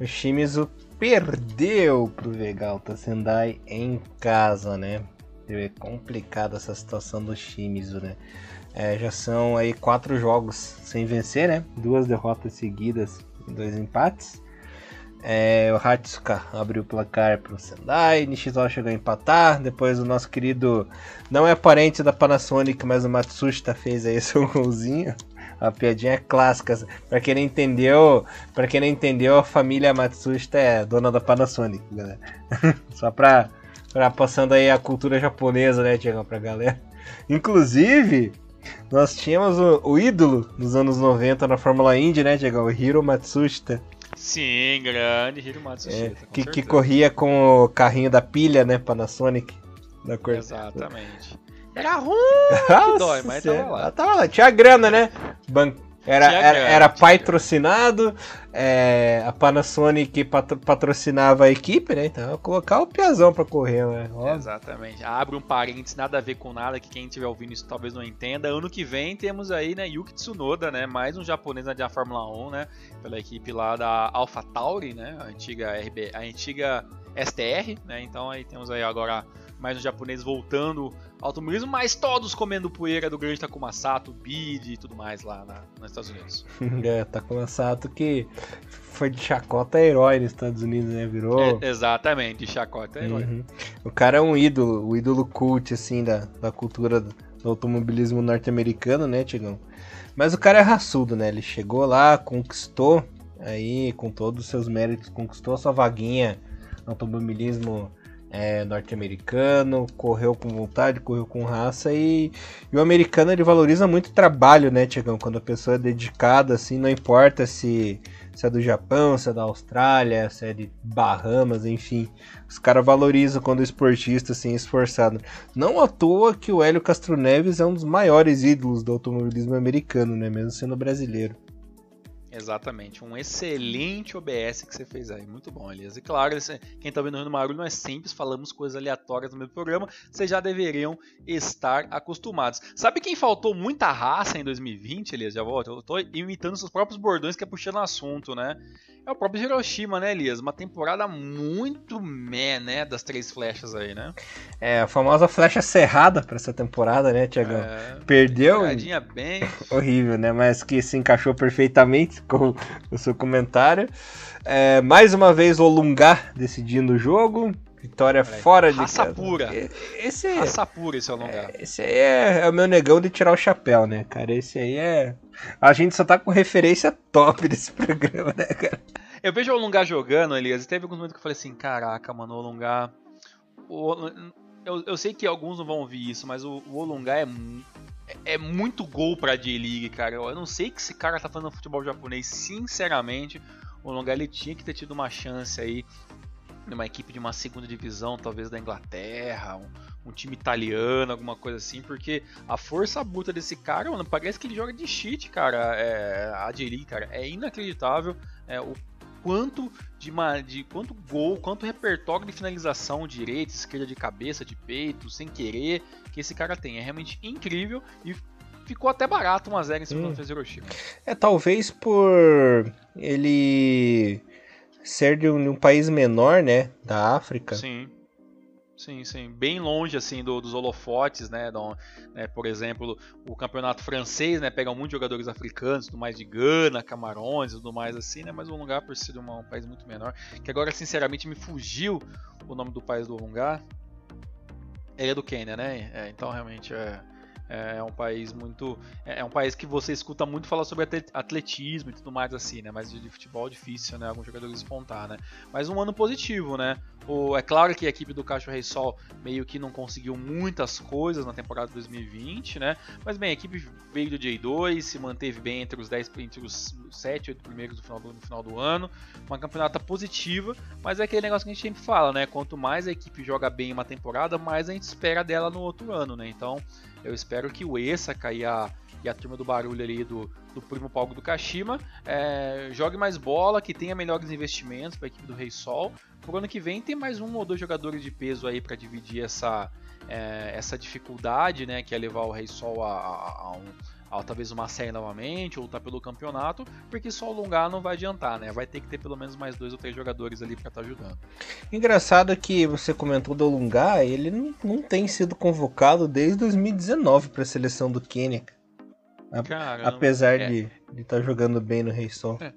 o Shimizu perdeu pro Vegalta Sendai em casa, né? É complicada essa situação do Shimizu, né? É, já são aí quatro jogos sem vencer, né? Duas derrotas seguidas e dois empates. É, o Hatsuka abriu o placar para o Sendai, Nishizawa chegou a empatar, depois o nosso querido, não é parente da Panasonic, mas o Matsushita fez aí <laughs> seu golzinho. A piadinha clássica. Para quem não entendeu, para quem não entendeu, a família Matsushita é dona da Panasonic, galera. <laughs> Só para para passando aí a cultura japonesa, né, Tiagão, pra galera. Inclusive, nós tínhamos o, o, ídolo nos anos 90 na Fórmula Indy, né, Tiagão? O Hiro Matsushita. Sim, grande Hiro Matsushita. É, que, que, corria com o carrinho da pilha, né, Panasonic. Da cor... Exatamente. <laughs> Era ruim, que dói, mas tava lá. Tava lá. Tinha grana, né? Ban era, era, era patrocinado, é, a Panasonic patro, patrocinava a equipe, né? Então, colocar o Piazão pra correr, né? Óbvio. Exatamente. Abre um parênteses, nada a ver com nada, que quem estiver ouvindo isso talvez não entenda. Ano que vem temos aí, né, Yuki Tsunoda, né? Mais um japonês da Fórmula 1, né? Pela equipe lá da AlphaTauri, né? A antiga RB, a antiga STR, né? Então aí temos aí agora mais um japonês voltando ao automobilismo, mas todos comendo poeira do grande Takuma Sato, Bid e tudo mais lá na, nos Estados Unidos. <laughs> é, Takuma Sato que foi de chacota herói nos Estados Unidos, né? Virou. É, exatamente, de chacota herói. Uhum. O cara é um ídolo, o ídolo cult, assim, da, da cultura do, do automobilismo norte-americano, né, Tigão? Mas o cara é raçudo, né? Ele chegou lá, conquistou aí, com todos os seus méritos, conquistou a sua vaguinha no automobilismo é, norte-americano, correu com vontade, correu com raça e, e, o americano ele valoriza muito o trabalho, né, Tiagão? Quando a pessoa é dedicada, assim, não importa se, se é do Japão, se é da Austrália, se é de Bahamas, enfim. Os caras valorizam quando o esportista assim, é esforçado. Não à toa que o Hélio Castro Neves é um dos maiores ídolos do automobilismo americano, né? Mesmo sendo brasileiro. Exatamente, um excelente OBS que você fez aí, muito bom, Elias. E claro, quem tá vendo o Barulho não é simples, falamos coisas aleatórias no meu programa, vocês já deveriam estar acostumados. Sabe quem faltou muita raça em 2020, Elias? Já volto, eu tô imitando seus próprios bordões que é puxando assunto, né? É o próprio Hiroshima, né, Elias? Uma temporada muito meh, né? Das três flechas aí, né? É, a famosa flecha cerrada para essa temporada, né, Tiagão? É, Perdeu. bem. <laughs> Horrível, né? Mas que se encaixou perfeitamente com o seu comentário. É, mais uma vez o Lungar decidindo o jogo. Vitória fora de Raça casa. pura. Esse é, Raça pura esse é o esse aí é, é o meu negão de tirar o chapéu, né, cara? Esse aí é a gente só tá com referência top desse <laughs> programa, né, cara? Eu vejo o Olungar jogando, Elias, e teve alguns momentos que eu falei assim, caraca, mano, o Olungar... O, eu, eu sei que alguns não vão ouvir isso, mas o, o Olungar é, é muito gol pra J-League, cara. Eu não sei que esse cara tá fazendo futebol japonês, sinceramente. O Olungar ele tinha que ter tido uma chance aí numa equipe de uma segunda divisão, talvez da Inglaterra, um, um, time italiano, alguma coisa assim, porque a força bruta desse cara, mano, parece que ele joga de cheat, cara. É, a Jerry, cara, é inacreditável é, o quanto de, de quanto gol, quanto repertório de finalização, direita, esquerda, de cabeça, de peito, sem querer, que esse cara tem. É realmente incrível e ficou até barato 1x0 em cima hum. do Hiroshima. É, talvez por ele ser de um, de um, país menor, né, da África. Sim. Sim, sim, bem longe assim do, dos holofotes, né? Do, né? Por exemplo, o campeonato francês, né? Pega muitos jogadores africanos, tudo mais de Gana, Camarões, tudo mais assim, né? Mas o lugar por ser um país muito menor, que agora sinceramente me fugiu o nome do país do lugar. Ele é do Quênia, né? É, então realmente é é, é um país muito. É, é um país que você escuta muito falar sobre atletismo e tudo mais assim, né? Mas de futebol é difícil, né? Alguns jogadores espontar, né? Mas um ano positivo, né? O, é claro que a equipe do Cacho Rei Sol meio que não conseguiu muitas coisas na temporada 2020, né? Mas bem, a equipe veio do J2, se manteve bem entre os 10, entre os 7, 8 primeiros do final do, no final do ano. Uma campeonata positiva, mas é aquele negócio que a gente sempre fala, né? Quanto mais a equipe joga bem uma temporada, mais a gente espera dela no outro ano, né? Então, eu espero que o Esaka e a, e a turma do barulho ali do, do primo palco do Kashima é, jogue mais bola, que tenha melhores investimentos para a equipe do Rei Sol. Pro ano que vem tem mais um ou dois jogadores de peso aí para dividir essa, é, essa dificuldade, né, que é levar o Rei Sol a, a, a um talvez uma série novamente, ou lutar pelo campeonato, porque só alongar não vai adiantar, né? Vai ter que ter pelo menos mais dois ou três jogadores ali para estar tá ajudando. Engraçado que você comentou do Lungar, ele não, não tem sido convocado desde 2019 para a seleção do Quênia. Caramba, apesar é. de estar tá jogando bem no Rei Sol. É.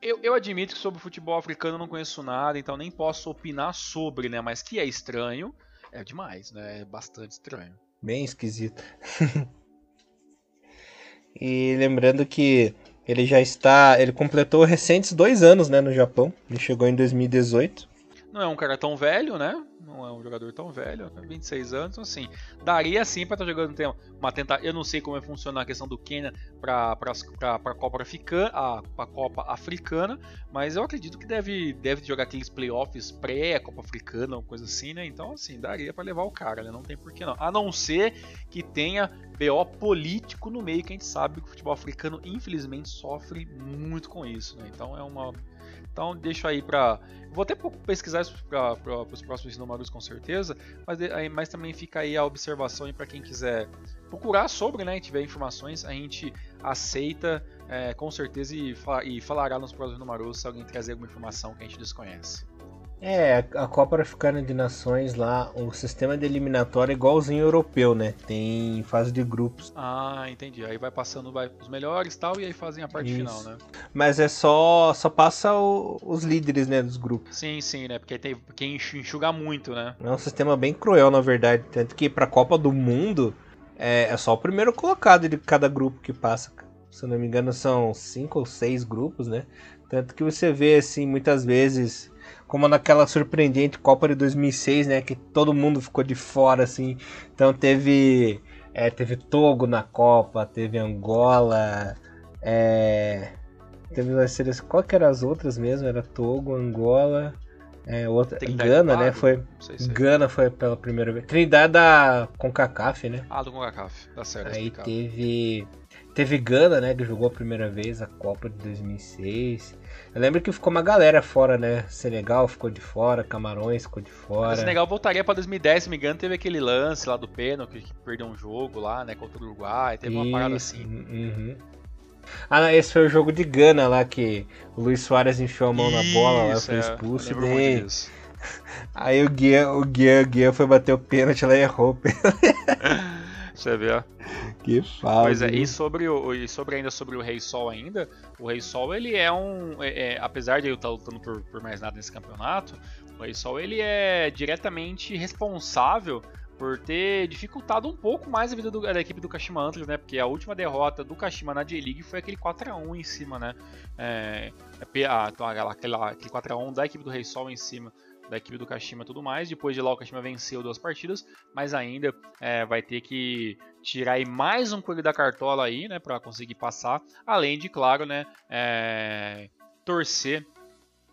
Eu, eu, admito que sobre o futebol africano eu não conheço nada, então nem posso opinar sobre, né? Mas que é estranho, é demais, né? É bastante estranho. Bem esquisito. <laughs> E lembrando que ele já está. Ele completou recentes dois anos né, no Japão. Ele chegou em 2018. Não é um cara tão velho, né? não é um jogador tão velho, 26 né? anos, então, assim, daria sim para estar tá jogando uma tentativa. Eu não sei como vai funcionar a questão do Quênia para a Copa Africana, a, a Copa Africana, mas eu acredito que deve, deve jogar aqueles playoffs pré-Copa Africana, ou coisa assim, né? Então, assim, daria para levar o cara, né? Não tem porquê não. A não ser que tenha BO político no meio, que a gente sabe que o futebol africano, infelizmente, sofre muito com isso, né? Então é uma então deixo aí para. Vou até pesquisar isso para os próximos números com certeza, mas, mas também fica aí a observação para quem quiser procurar sobre, né? E tiver informações, a gente aceita é, com certeza e, e falará nos próximos números se alguém trazer alguma informação que a gente desconhece. É, a Copa Africana de Nações lá, o sistema de eliminatória é igualzinho europeu, né? Tem fase de grupos. Ah, entendi. Aí vai passando vai, os melhores e tal, e aí fazem a parte Isso. final, né? Mas é só só passa o, os líderes, né, dos grupos. Sim, sim, né? Porque tem quem enxuga muito, né? É um sistema bem cruel, na verdade. Tanto que pra Copa do Mundo é, é só o primeiro colocado de cada grupo que passa. Se eu não me engano, são cinco ou seis grupos, né? Tanto que você vê, assim, muitas vezes como naquela surpreendente Copa de 2006, né, que todo mundo ficou de fora assim. Então teve é, teve Togo na Copa, teve Angola, é, teve as qual que eram as outras mesmo? Era Togo, Angola, é, outra, Gana, né? Foi se Gana foi pela primeira vez. Trindade da CONCACAF, né? Ah, do CONCACAF, tá certo. Aí teve teve Gana, né, que jogou a primeira vez a Copa de 2006. Eu lembro que ficou uma galera fora, né? Senegal ficou de fora, Camarões ficou de fora. O Senegal voltaria para 2010, se me engano, teve aquele lance lá do pênalti que perdeu um jogo lá, né, contra o Uruguai, teve uma parada assim. Uhum. Ah, não, esse foi o jogo de Gana lá que o Luiz Soares enfiou a mão Isso, na bola lá, foi é, expulso. É, daí... <laughs> Aí o Guia, o Guia, o Guia foi bater o pênalti, ela errou. <laughs> Você vê, ó. Que fala. Pois é, e sobre, o, e sobre ainda sobre o Rei Sol ainda, o Rei Sol ele é um. É, é, apesar de eu estar lutando por, por mais nada nesse campeonato, o Rei Sol ele é diretamente responsável por ter dificultado um pouco mais a vida do, da equipe do Kashima Antlers, né? Porque a última derrota do Kashima na J-League foi aquele 4x1 em cima, né? É, é a, então, aquela, aquele 4x1 da equipe do Rei Sol em cima da equipe do Kashima e tudo mais. Depois de lá o Kashima venceu duas partidas, mas ainda é, vai ter que tirar aí mais um coelho da cartola aí, né, para conseguir passar. Além de, claro, né, é, torcer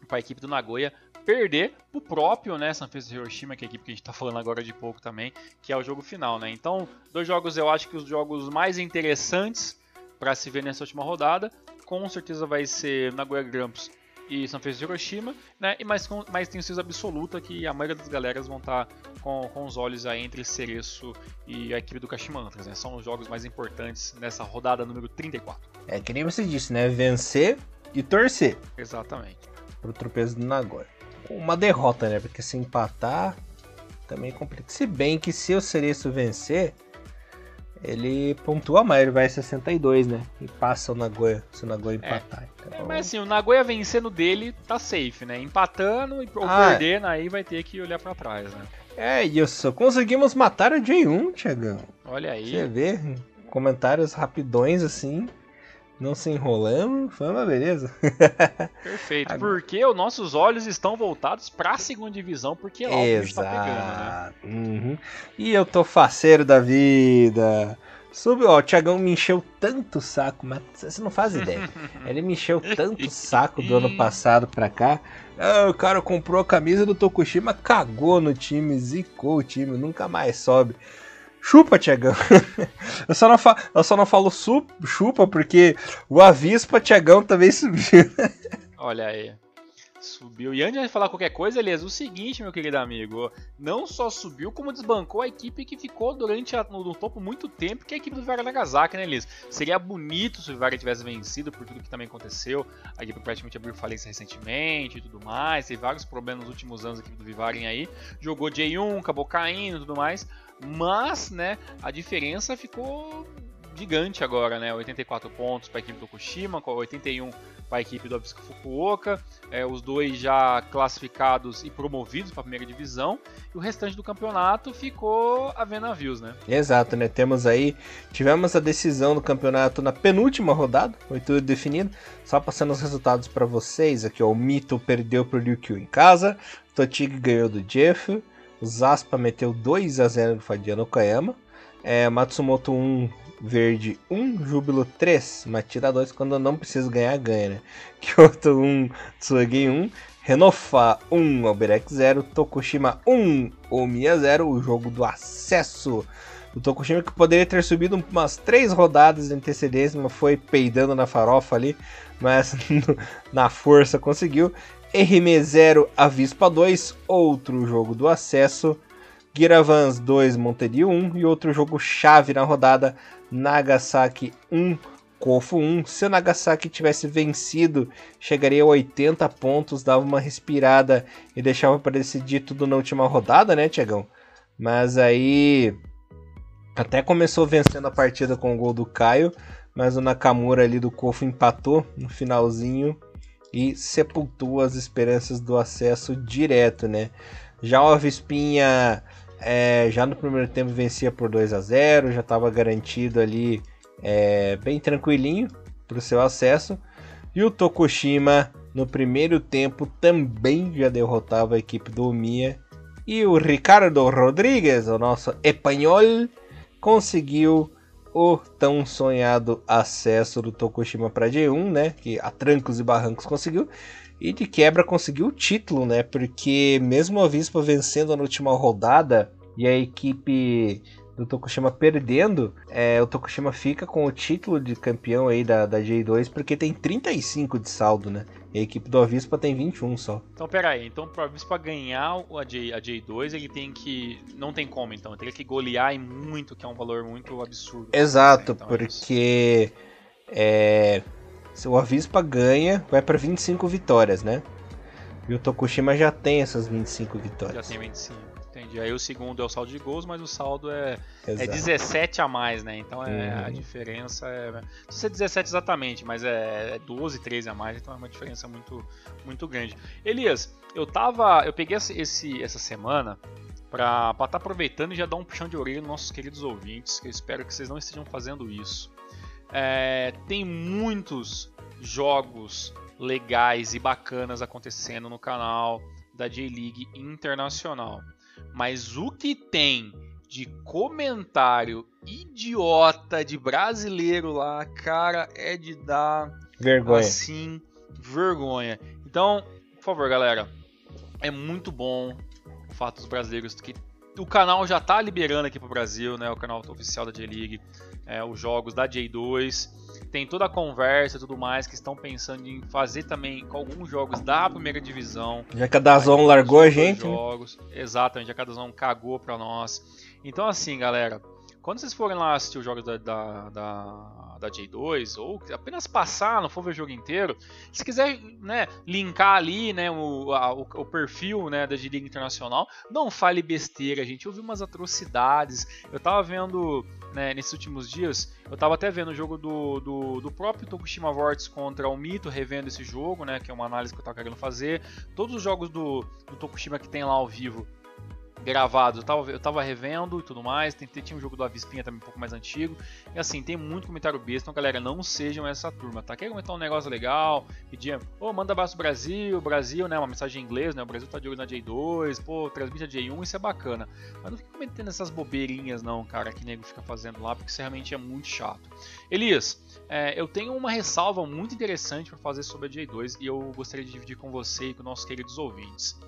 para a equipe do Nagoya perder o próprio, né, Sanfrecce Hiroshima, que é a equipe que a gente está falando agora de pouco também, que é o jogo final, né. Então, dois jogos eu acho que os jogos mais interessantes para se ver nessa última rodada, com certeza vai ser Nagoya Grampus e São Francisco de Hiroshima, né? E mais, com, mais tenho certeza absoluta que a maioria das galeras vão estar tá com, com os olhos aí entre Cereço e a equipe do Kashimantras, né? São os jogos mais importantes nessa rodada número 34. É que nem você disse, né? Vencer e torcer. Exatamente. Pro tropeço do Nagoya. Uma derrota, né? Porque se empatar, também complica. Se bem que se o Cereço vencer, ele pontua mais, ele vai 62, né? E passa o Nagoya, se o Nagoya é. empatar. É. Então... É, mas assim, o Nagoya vencendo dele tá safe, né? Empatando ou ah, perdendo, aí vai ter que olhar para trás, né? É isso, conseguimos matar o J1, Tiagão. Olha aí. Você vê, comentários rapidões assim não se enrolando, foi uma beleza. <laughs> Perfeito, Agora... porque os nossos olhos estão voltados para a segunda divisão, porque lá o bicho tá pegando, né? Uhum. E eu tô faceiro da vida. Sub, ó, o Thiagão me encheu tanto o saco, mas você não faz ideia. <laughs> Ele me encheu tanto o saco do ano <laughs> passado pra cá. Ah, o cara comprou a camisa do Tokushima, cagou no time, zicou o time, nunca mais sobe. Chupa, Tiagão. <laughs> eu, só não fa... eu só não falo su... chupa porque o Avispa Tiagão também subiu. <laughs> Olha aí. Subiu. E antes de falar qualquer coisa, Elias, o seguinte, meu querido amigo. Não só subiu, como desbancou a equipe que ficou durante a, no, no, topo muito tempo, que é a equipe do Vivara Nagasaki, né, Elias? Seria bonito se o Vivara tivesse vencido por tudo que também aconteceu. A equipe praticamente abriu falência recentemente e tudo mais. Teve vários problemas nos últimos anos a equipe do Vivaren aí. Jogou J1, acabou caindo e tudo mais. Mas, né, a diferença ficou gigante agora, né? 84 pontos para a equipe do Kushima, 81 para a equipe do Abisco Fukuoka, é, os dois já classificados e promovidos para a primeira divisão, e o restante do campeonato ficou a ver navios, né? Exato, né? Temos aí, tivemos a decisão do campeonato na penúltima rodada, foi tudo definido. Só passando os resultados para vocês, aqui ó, o Mito perdeu para o Ryukyu em casa, Totig ganhou do Jeff, Zaspa meteu 2 a 0 no Fadiano Okayama. É, Matsumoto 1, Verde 1, Júbilo 3. Matira 2 quando não precisa ganhar, ganha, né? <laughs> Kyoto 1, Tsugi 1. Renofa 1, Alberex 0. Tokushima 1, Omiya 0. O jogo do acesso do Tokushima que poderia ter subido umas 3 rodadas de antecedência, mas foi peidando na farofa ali. Mas <laughs> na força conseguiu. RM0 Avispa 2, outro jogo do acesso. Giravans 2 Monterio 1 e outro jogo chave na rodada Nagasaki 1 Kofu 1. Se o Nagasaki tivesse vencido, chegaria a 80 pontos, dava uma respirada e deixava para decidir tudo na última rodada, né, Tiagão? Mas aí até começou vencendo a partida com o gol do Caio, mas o Nakamura ali do Kofu empatou no finalzinho e sepultou as esperanças do acesso direto, né? Já o Avispinha, é, já no primeiro tempo vencia por 2 a 0 já estava garantido ali é, bem tranquilinho para o seu acesso. E o Tokushima no primeiro tempo também já derrotava a equipe do Mia. E o Ricardo Rodrigues, o nosso espanhol, conseguiu o tão sonhado acesso do Tokushima para J1, né? Que a trancos e barrancos conseguiu. E de quebra conseguiu o título, né? Porque mesmo a Vispa vencendo na última rodada e a equipe do Tokushima perdendo, é, o Tokushima fica com o título de campeão aí da, da J2 porque tem 35 de saldo, né? E a equipe do Avispa tem 21 só. Então, pera aí. Então, pro Avispa ganhar a, J, a J2, ele tem que... Não tem como, então. Ele teria que golear em muito, que é um valor muito absurdo. Exato, então, é porque... É se o Avispa ganha, vai para 25 vitórias, né? E o Tokushima já tem essas 25 vitórias. Já tem 25. Entendi. Aí o segundo é o saldo de gols, mas o saldo é, é 17 a mais, né? Então é, uhum. a diferença é. Não sei se é 17 exatamente, mas é, é 12, 13 a mais, então é uma diferença muito, muito grande. Elias, eu tava. Eu peguei esse, essa semana para estar tá aproveitando e já dar um puxão de orelha nos nossos queridos ouvintes, que eu espero que vocês não estejam fazendo isso. É, tem muitos jogos legais e bacanas acontecendo no canal da J-League Internacional. Mas o que tem de comentário idiota de brasileiro lá, cara, é de dar vergonha. Assim, vergonha. Então, por favor, galera, é muito bom o fato dos brasileiros que o canal já tá liberando aqui pro Brasil, né? O canal oficial da J-League, é, os jogos da J2 tem toda a conversa e tudo mais que estão pensando em fazer também com alguns jogos da primeira divisão. Já que a Dazon largou a gente. Jogos. Exatamente, já que a Dazon cagou pra nós. Então assim, galera, quando vocês forem lá assistir os jogos da, da, da, da J2, ou apenas passar, não for ver o jogo inteiro, se quiser né, linkar ali né, o, a, o, o, perfil né, da G-League Internacional, não fale besteira, gente. Eu vi umas atrocidades. Eu tava vendo né, nesses últimos dias, eu tava até vendo o jogo do, do, do próprio Tokushima Vortex contra o Mito, revendo esse jogo, né, que é uma análise que eu tava querendo fazer. Todos os jogos do, do Tokushima que tem lá ao vivo gravados, eu tava, eu tava revendo e tudo mais. Tem, tinha um jogo do Avispinha também um pouco mais antigo. E assim, tem muito comentário besta, então galera, não sejam essa turma, tá? Quer comentar um negócio legal? Pedir, ô, oh, manda abraço Brasil, Brasil, né? Uma mensagem em inglês, né? O Brasil tá de olho na J2, pô, transmite a J1, isso é bacana. Mas não fica comentando essas bobeirinhas, não, cara, que nego fica fazendo lá, porque isso realmente é muito chato. Elias, é, eu tenho uma ressalva muito interessante para fazer sobre a J2 e eu gostaria de dividir com você e com nossos queridos ouvintes.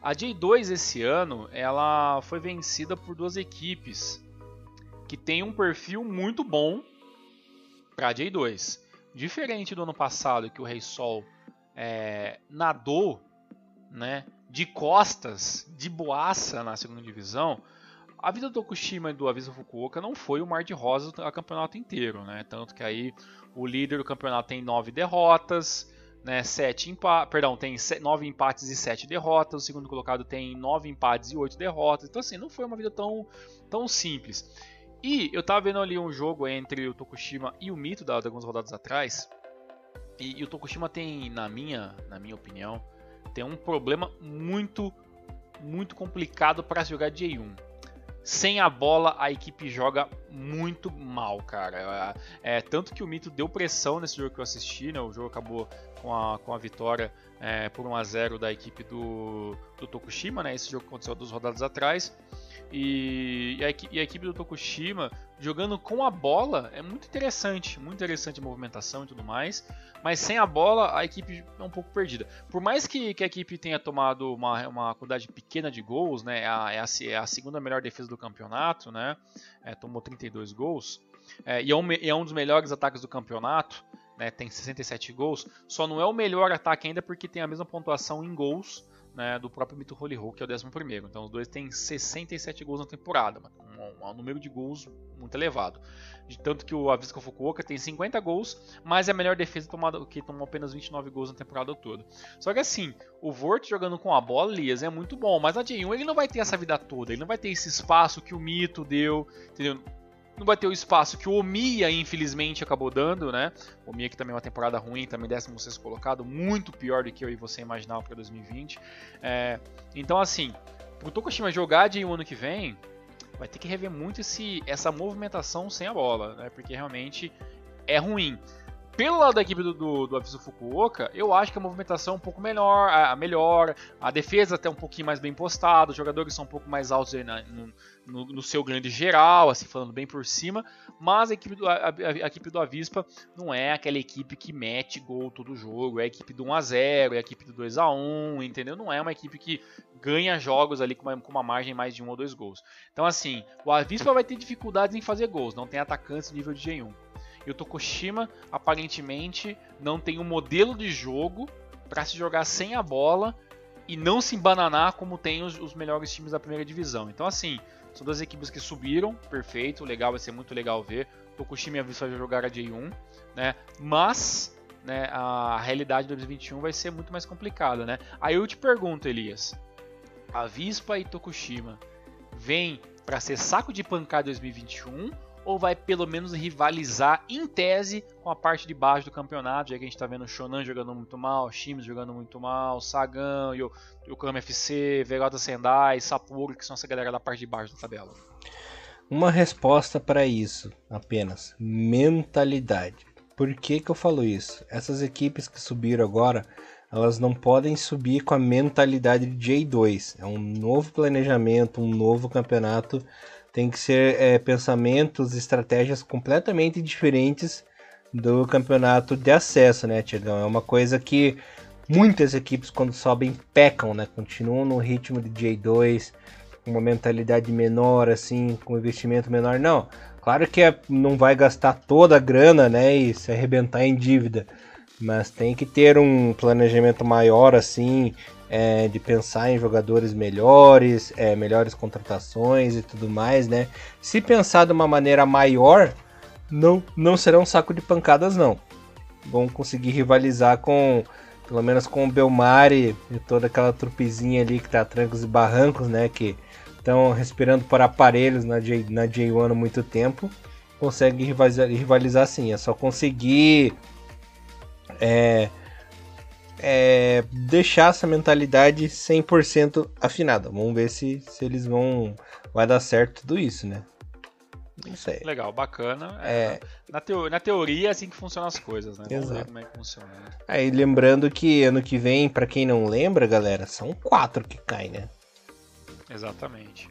A J2 esse ano, ela foi vencida por duas equipes que têm um perfil muito bom para a J2. Diferente do ano passado, que o Rei Sol é, nadou né, de costas, de boaça na segunda divisão, a vida do Tokushima e do Avisa Fukuoka não foi o mar de rosas o campeonato inteiro, né? Tanto que aí o líder do campeonato tem nove derrotas, né, sete perdão, tem nove empates e sete derrotas. O segundo colocado tem nove empates e oito derrotas. Então, assim, não foi uma vida tão, tão simples. E eu tava vendo ali um jogo entre o Tokushima e o Mito, da, algumas rodadas atrás. E, e, o Tokushima tem, na minha, na minha opinião, tem um problema muito, muito complicado para jogar J1 sem a bola, a equipe joga muito mal, cara. É, tanto que o Mito deu pressão nesse jogo que eu assisti, né? O jogo acabou com a, com a vitória é, por 1 a 0 da equipe do, do Tokushima, né? Esse jogo aconteceu duas rodadas atrás. E, e, a, e, a, equipe do Tokushima jogando com a bola é muito interessante, muito interessante a movimentação e tudo mais. Mas sem a bola a equipe é um pouco perdida. Por mais que, que a equipe tenha tomado uma, uma quantidade pequena de gols, né, é a, é a, é a segunda melhor defesa do campeonato, né, é, tomou 32 gols. É, e é um, é um dos melhores ataques do campeonato, né, tem 67 gols. Só não é o melhor ataque ainda porque tem a mesma pontuação em gols né, do próprio Mito Holy que é o 11. Então os dois têm 67 gols na temporada, um, um, número de gols muito elevado. De tanto que o Avisca Fukuoka tem 50 gols, mas é a melhor defesa tomada, que tomou apenas 29 gols na temporada toda. Só que assim, o Vort jogando com a bola, Elias, é muito bom, mas na J1 ele não vai ter essa vida toda, ele não vai ter esse espaço que o Mito deu, entendeu? Não vai ter o espaço que o Omiya, infelizmente, acabou dando, né? O Omiya que também é uma temporada ruim, também 16 colocado, muito pior do que eu e você imaginava para 2020. É, então, assim, pro Tokushima jogar de um ano que vem, vai ter que rever muito esse, essa movimentação sem a bola, né? Porque realmente é ruim. Pelo lado da equipe do, do, do Aviso Fukuoka, eu acho que a movimentação é um pouco melhor, a, a melhor, a defesa até um pouquinho mais bem postada, os jogadores são um pouco mais altos na, no, no, seu grande geral, assim, falando bem por cima, mas a equipe, do, a, a, equipe do Avispa não é aquela equipe que mete gol todo jogo, é a equipe do 1x0, é a equipe do 2x1, entendeu? Não é uma equipe que ganha jogos ali com uma, com uma margem mais de um ou dois gols. Então, assim, o Avispa vai ter dificuldades em fazer gols, não tem atacantes nível de G1. E o Tokushima aparentemente não tem um modelo de jogo para se jogar sem a bola e não se embananar como tem os, os, melhores times da primeira divisão. Então, assim, são duas equipes que subiram, perfeito, legal, vai ser muito legal ver. Tokushima e a Vispa vai jogar a J1, né? Mas né, a realidade de 2021 vai ser muito mais complicada, né? Aí eu te pergunto, Elias, a Vispa e Tokushima vêm para ser saco de pancada 2021 ou vai pelo menos rivalizar em tese com a parte de baixo do campeonato, já que a gente está vendo o Shonan jogando muito mal, Shims jogando muito mal, Sagan, o Yokohama FC, Verota Sendai, Sapporo, que são essa galera da parte de baixo da tabela. Uma resposta para isso apenas: mentalidade. Por que, que eu falo isso? Essas equipes que subiram agora, elas não podem subir com a mentalidade de J2. É um novo planejamento, um novo campeonato tem que ser é, pensamentos, estratégias completamente diferentes do campeonato de acesso, né, Tiagão? É uma coisa que muitas equipes, quando sobem, pecam, né? Continuam no ritmo de J2, com uma mentalidade menor, assim, com investimento menor. Não, claro que é, não vai gastar toda a grana, né, e se arrebentar em dívida. Mas tem que ter um planejamento maior, assim, é, de pensar em jogadores melhores, é, melhores contratações e tudo mais, né? Se pensar de uma maneira maior, não, não será um saco de pancadas, não. Vão conseguir rivalizar com, pelo menos com o Belmari e toda aquela trupezinha ali que tá trancos e barrancos, né? Que estão respirando por aparelhos na, J, na J1 há muito tempo. Consegue rivalizar, rivalizar sim, é só conseguir é, é, deixar essa mentalidade 100% afinada. Vamos ver se, se eles vão. Vai dar certo tudo isso, né? Não sei. Legal, bacana. É, na, teo, na teoria é assim que funcionam as coisas, né? Vamos Exato. ver como é que funciona. Né? Aí lembrando que ano que vem, para quem não lembra, galera, são quatro que caem, né? Exatamente.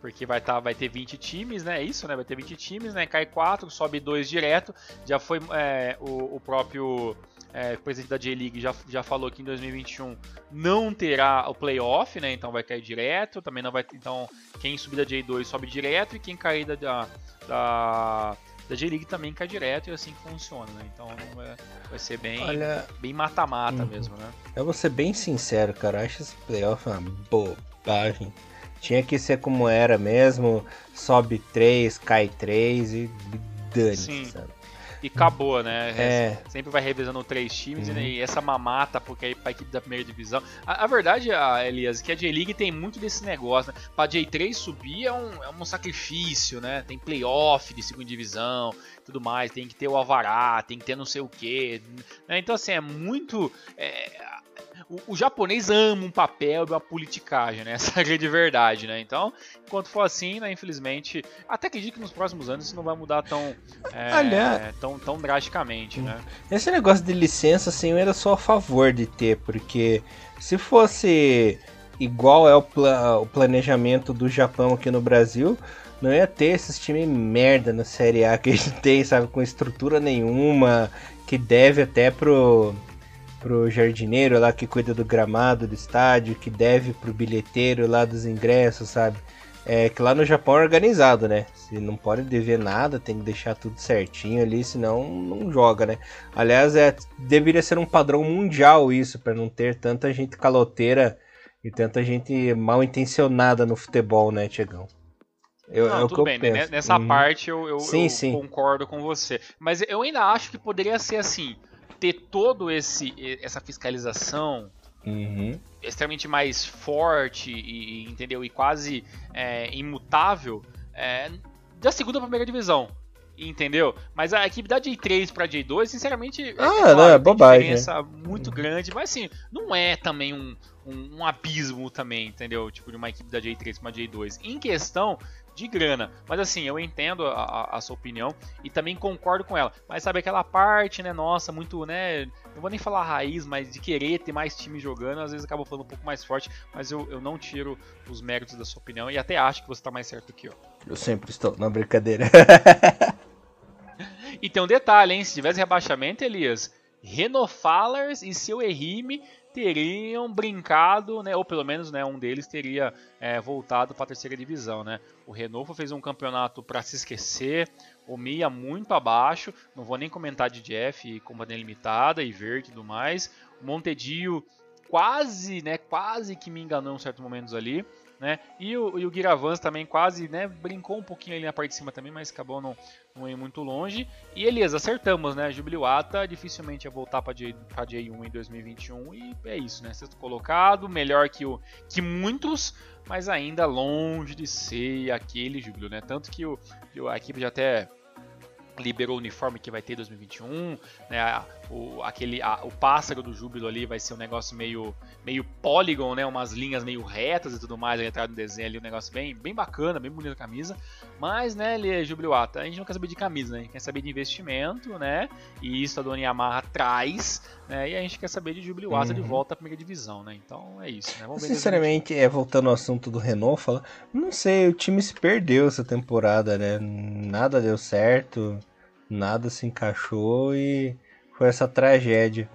Porque vai, tá, vai ter 20 times, né? É isso, né? Vai ter 20 times, né? Cai 4, sobe 2 direto. Já foi é, o, o próprio é, presidente da J-League já, já falou que em 2021 não terá o playoff, né? Então vai cair direto. Também não vai. Então, quem subir da J2 sobe direto e quem cair da, da, da, da J-League também cai direto e assim que funciona, né? Então vai, vai ser bem Olha... bem mata-mata uhum. mesmo, né? Eu vou ser bem sincero, cara. Acho esse playoff uma bobagem. Tinha que ser como era mesmo, sobe 3, cai 3 e dane, sabe? E acabou, né? É. Sempre vai revezando três times uhum. e essa mamata, porque aí pra equipe da primeira divisão. A, a verdade, a Elias, é que a J-League tem muito desse negócio, né? Pra J3 subir é um, é um sacrifício, né? Tem playoff de segunda divisão tudo mais, tem que ter o alvará, tem que ter não sei o que. Né? Então, assim, é muito. É, o, o, japonês ama um papel e uma politicagem, né? <laughs> Essa é grande verdade, né? Então, enquanto for assim, né, infelizmente, até acredito que nos próximos anos isso não vai mudar tão, é, tão, tão drasticamente, né? Esse negócio de licença, assim, eu era só a favor de ter, porque se fosse igual é o, pla o planejamento do Japão aqui no Brasil, não ia ter esses times merda na Série A que a gente tem, sabe? Com estrutura nenhuma, que deve até pro pro jardineiro lá que cuida do gramado do estádio, que deve pro bilheteiro lá dos ingressos, sabe? É que lá no Japão é organizado, né? Se não pode dever nada, tem que deixar tudo certinho ali, senão não joga, né? Aliás, é, deveria ser um padrão mundial isso, para não ter tanta gente caloteira e tanta gente mal intencionada no futebol, né, Tiagão? Eu, não, é tudo bem, né? nessa uhum. parte eu, eu, sim, eu sim. concordo com você. Mas eu ainda acho que poderia ser assim ter todo esse essa fiscalização uhum. extremamente mais forte e entendeu e quase é, imutável é, da segunda para primeira divisão entendeu? Mas a equipe da J3 para J2, sinceramente, é ah, é, claro, não, é bobagem. diferença muito grande, mas assim, não é também um, um, um, abismo também, entendeu? Tipo, de uma equipe da J3 para uma J2. Em questão de grana. Mas assim, eu entendo a, a, sua opinião e também concordo com ela. Mas sabe aquela parte, né, nossa, muito, né, não vou nem falar raiz, mas de querer ter mais time jogando, às vezes acaba falando um pouco mais forte, mas eu, eu não tiro os méritos da sua opinião e até acho que você está mais certo que eu. Eu sempre estou, na brincadeira. <laughs> e tem um detalhe, hein, se tivesse rebaixamento, Elias, Renofalers e seu Erime teriam brincado, né, ou pelo menos né, um deles teria é, voltado para a terceira divisão. Né. O Renovo fez um campeonato para se esquecer, o Mia muito abaixo, não vou nem comentar de Jeff e Companhia Limitada e Verde e tudo mais. O Montedio quase, né, quase que me enganou em certos momentos ali. Né? E o, e o Giravans também quase né, brincou um pouquinho ali na parte de cima também, mas acabou não, não ir muito longe. E Elias, acertamos, né? Jubiluata dificilmente ia voltar para J, J1 em 2021 e é isso, né? Sexto colocado, melhor que, o, que muitos, mas ainda longe de ser aquele Júbilo, né? Tanto que o, a equipe já até liberou o uniforme que vai ter 2021, né? O, aquele, a, o pássaro do júbilo ali vai ser um negócio meio, meio polygon, né? Umas linhas meio retas e tudo mais, entrado no desenho ali, um negócio bem, bem bacana, bem bonito a camisa. Mas, né, ele é jubiluata. A gente não quer saber de camisa, né? A gente quer saber de investimento, né? E isso a Dona Yamaha traz, né? E a gente quer saber de jubiluata uhum. de volta à primeira divisão, né? Então é isso, né? Vamos Sinceramente, é, voltando ao assunto do Renault, fala, não sei, o time se perdeu essa temporada, né? Nada deu certo, nada se encaixou e foi essa tragédia.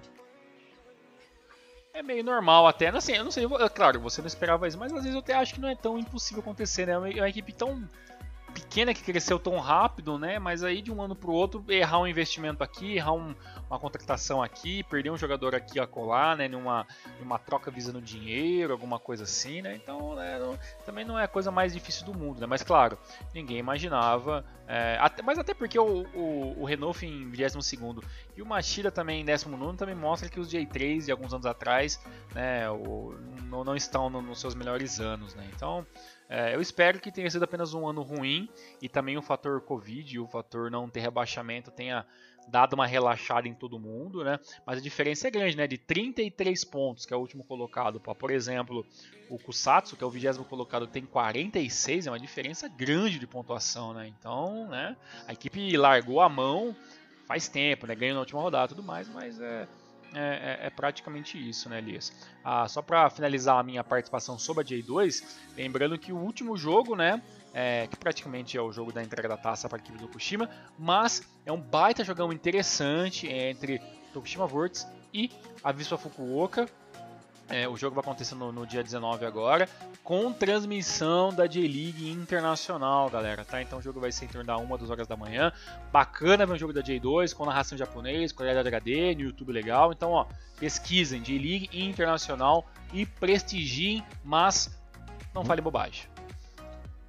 É meio normal até, assim, eu não sei, eu, claro, você não esperava isso, mas às vezes eu até acho que não é tão impossível acontecer, né? É é uma equipe tão pequena que cresceu tão rápido, né? Mas aí de um ano para o outro errar um investimento aqui, errar um, uma contratação aqui, perder um jogador aqui a colar, né? Numa, numa troca visando dinheiro, alguma coisa assim, né? Então né, não, também não é a coisa mais difícil do mundo, né? Mas claro, ninguém imaginava. É, até, mas até porque o, o, o Renault em 22 e o Machida também em 19 também mostra que os J3 de alguns anos atrás né, o, não, não estão no, nos seus melhores anos, né? Então é, eu espero que tenha sido apenas um ano ruim e também o fator Covid, o fator não ter rebaixamento tenha dado uma relaxada em todo mundo, né? Mas a diferença é grande, né? De 33 pontos, que é o último colocado, para, por exemplo, o Kusatsu, que é o vigésimo colocado, tem 46, é uma diferença grande de pontuação, né? Então, né? A equipe largou a mão faz tempo, né? Ganhou na última rodada e tudo mais, mas é, é, é, é, praticamente isso, né, Elias? Ah, só para finalizar a minha participação sobre a J2, lembrando que o último jogo, né, é, que praticamente é o jogo da entrega da taça para a equipe do Fukushima, mas é um baita jogão interessante entre Tokushima Vortex e a Vispa Fukuoka. É, o jogo vai acontecer no, no, dia 19 agora, com transmissão da J-League Internacional, galera, tá? Então o jogo vai ser em torno da 1 2 horas da manhã. Bacana ver um jogo da J2 com narração em japonês, da HD, no YouTube legal. Então, ó, pesquisem J-League Internacional e prestigiem, mas não fale bobagem.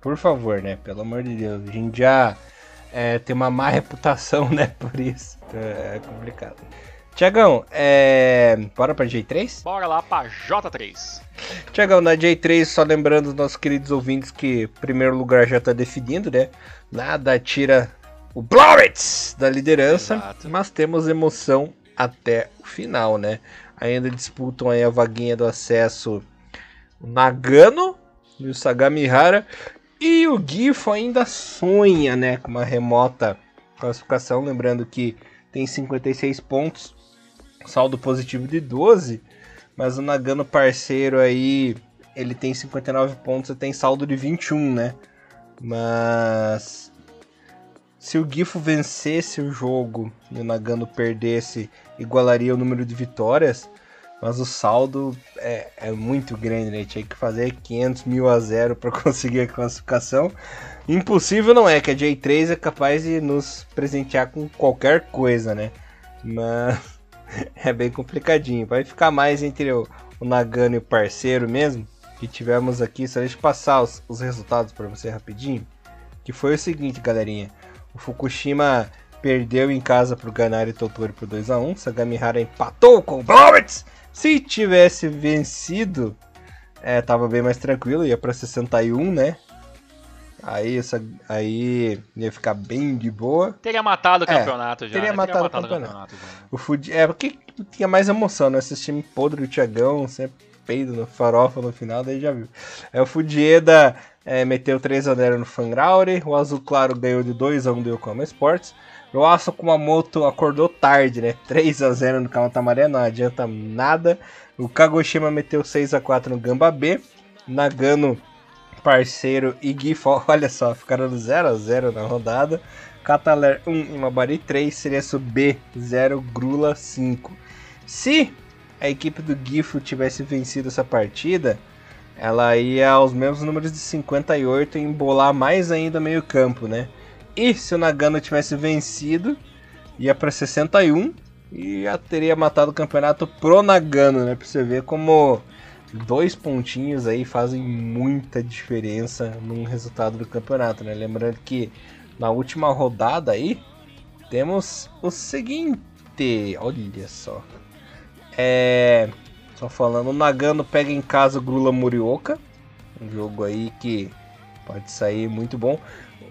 Por favor, né? Pelo amor de Deus. A gente já é, tem uma má reputação, <laughs> né? Por isso. É complicado. Tiagão, é... bora pra J3? Bora lá pra J3. Tiagão, na J3, só lembrando os nossos queridos ouvintes que primeiro lugar já tá definido, né? Nada tira o Blauritz da liderança, Exato. mas temos emoção até o final, né? Ainda disputam aí a vaguinha do acesso o Nagano e o Sagamihara. E o Gifo ainda sonha, né, com uma remota classificação, lembrando que tem 56 pontos saldo positivo de 12, mas o Nagano parceiro aí, ele tem 59 pontos e tem saldo de 21, né? Mas se o Gifo vencesse o jogo e o Nagano perdesse, igualaria o número de vitórias, mas o saldo é, é muito grande, né? Tinha que fazer 500 mil a zero para <laughs> conseguir a classificação. Impossível não é, que a J3 é capaz de nos presentear com qualquer coisa, né? Mas <laughs> é bem complicadinho. Vai ficar mais entre o, o Nagano e o parceiro mesmo. Que tivemos aqui, só deixa eu passar os, os resultados para você rapidinho. Que foi o seguinte, galerinha. O Fukushima perdeu em casa para o Ganari Tottori por 2x1. Sagamihara empatou com o Blowitz. Se tivesse vencido, é, tava bem mais tranquilo, ia para 61, né? Aí, essa, aí ia ficar bem de boa. Teria matado o é, campeonato já. Teria, né? matado, teria matado, o campeonato. O, campeonato o Fudi é porque tinha mais emoção, né? Esse time podre do Thiagão, sempre peido no farofa no final, daí já viu. É o Fudieda é, meteu 3x0 no Fangraure, o Azul Claro ganhou de 2x1 do Yokohama Sports. O Aço Kumamoto acordou tarde, né? 3x0 no Kamatamaré, não adianta nada. O Kagoshima meteu 6x4 no Gamba B. Nagano parceiro e Gif, <laughs> olha só, ficaram no 0 a 0 na rodada. Cataler 1 e Mabari 3, Cereço B 0, Grula 5. Se a equipe do Gifo tivesse vencido essa partida, ela ia aos mesmos números de 58 e embolar mais ainda meio campo, né? E se o Nagano tivesse vencido, ia para 61 e já teria matado o campeonato pro Nagano, né? Pra você ver como dois pontinhos aí fazem muita diferença no resultado do campeonato, né? Lembrando que na última rodada aí temos o seguinte, olha só. É, só falando, o Nagano pega em casa o Grula Murioka, um jogo aí que pode sair muito bom.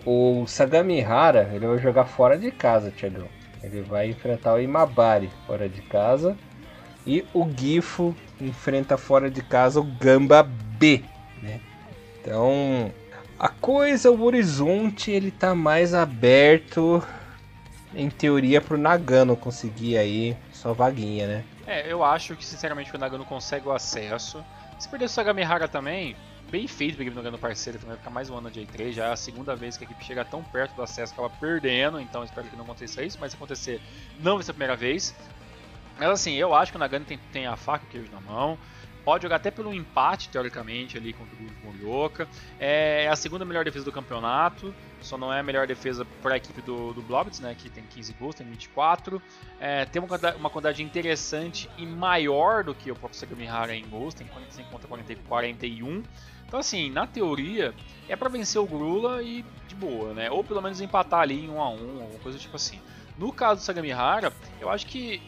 O Sagamihara, ele vai jogar fora de casa, Tiagão. Ele vai enfrentar o Imabari fora de casa. E o Gifo enfrenta fora de casa o Gamba B, né? Então, a coisa, o horizonte, ele tá mais aberto em teoria pro Nagano conseguir aí sua vaguinha, né? É, eu acho que sinceramente o Nagano consegue o acesso. Se perder o Sagamihara também, bem feito pra equipe Nagano parceiro, também ficar mais um ano de J3, já é a segunda vez que a equipe chega tão perto do acesso acaba perdendo, então espero que não aconteça isso, mas se acontecer, não vai ser a primeira vez. Mas assim, eu acho que o Nagano tem, tem a faca e o queijo na mão. pode jogar até pelo empate, teoricamente, ali contra o Morioka. É a segunda melhor defesa do campeonato, só não é a melhor defesa para a equipe do, do Blobits, né, que tem 15 gols, tem 24. É, tem uma, uma quantidade interessante e maior do que o próprio Sagamihara em gols, tem 45 contra 40, 41. Então, assim, na teoria, é para vencer o Grula e de boa, né? Ou pelo menos empatar ali em 1 a 1 alguma coisa tipo assim. No caso do Sagamihara, eu acho que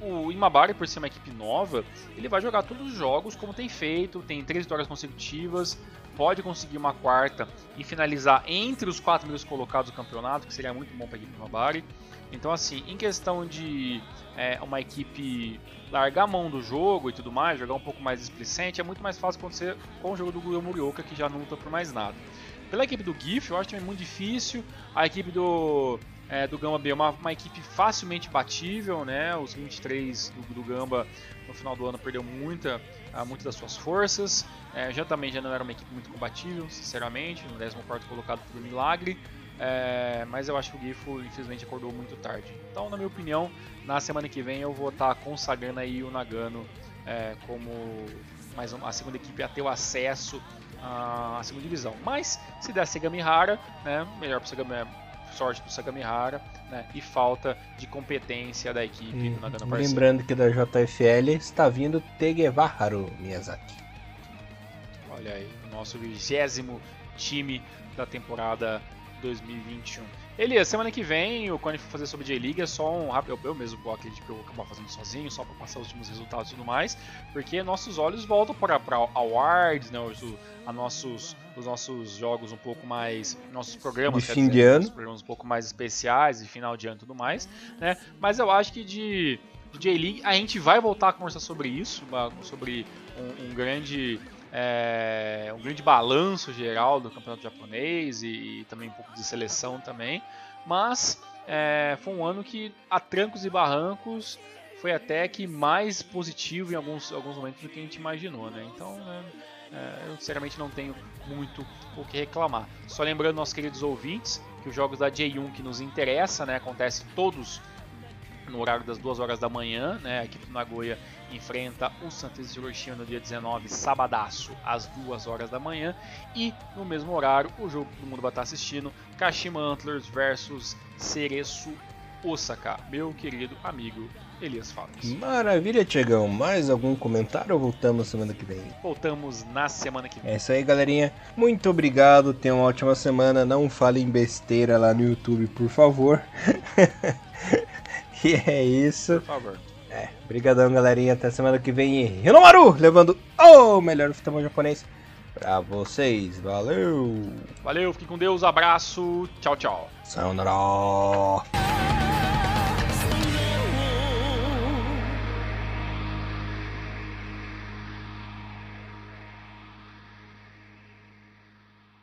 o Imabari, por ser uma equipe nova, ele vai jogar todos os jogos como tem feito, tem três vitórias consecutivas, pode conseguir uma quarta e finalizar entre os quatro primeiros colocados do campeonato, que seria muito bom para a equipe Imabari. Então, assim, em questão de é, uma equipe largar a mão do jogo e tudo mais, jogar um pouco mais explicente, é muito mais fácil acontecer com o jogo do Guilherme Murioka, que já não luta por mais nada. Pela equipe do GIF, eu acho também muito difícil. A equipe do, é, do Gamba B é uma, uma, equipe facilmente batível, né? Os 23 do, do Gamba no final do ano perdeu muita, muitas das suas forças. É, já também já não era uma equipe muito combatível, sinceramente, no 14 colocado por milagre. É, mas eu acho que o Gifo infelizmente acordou muito tarde. Então, na minha opinião, na semana que vem eu vou estar consagrando aí o Nagano é, como mais uma, a segunda equipe a ter o acesso à, segunda divisão. Mas se der Segamihara, né, melhor para Segamihara, sorte do Segamihara, né, e falta de competência da equipe hum, do Nagano Parceiro. Lembrando que da JFL está vindo Tegevaharu Miyazaki. Olha aí, o nosso vigésimo time da temporada 2021. Elias, semana que vem o Cone for fazer sobre J-League é só um rápido. Eu, mesmo vou acredito que eu vou acabar fazendo sozinho, só para passar os últimos resultados e tudo mais, porque nossos olhos voltam para awards, né, os, a nossos, os nossos jogos um pouco mais. nossos programas, de fim dizer, de ano. programas um pouco mais especiais, de final de ano e tudo mais, né, mas eu acho que de. J-League, a gente vai voltar a conversar sobre isso, sobre um, um grande é, um grande balanço geral do campeonato japonês e, e, também um pouco de seleção também. Mas é, foi um ano que, a trancos e barrancos, foi até que mais positivo em alguns, alguns momentos do que a gente imaginou. Né? Então, né, é, eu sinceramente não tenho muito o que reclamar. Só lembrando, nossos queridos ouvintes, que os jogos da J1 que nos interessa, né, acontecem todos no horário das 2 horas da manhã, né? A equipe do Nagoya enfrenta o Santos Hiroshima no dia 19, sabadaço, às 2 horas da manhã. E no mesmo horário, o jogo que todo mundo vai estar assistindo, Kashima Antlers versus Cereço Osaka, meu querido amigo Elias Fatos. Maravilha, Tiagão. Mais algum comentário ou voltamos semana que vem? Voltamos na semana que vem. É isso aí, galerinha. Muito obrigado. Tenham uma ótima semana. Não falem besteira lá no YouTube, por favor. <laughs> E é isso. Por favor. É, brigadão, galerinha. Até semana que vem. Rinomaru, levando o melhor futebol japonês pra vocês. Valeu! Valeu, fique com Deus, abraço, tchau, tchau. Sayonara!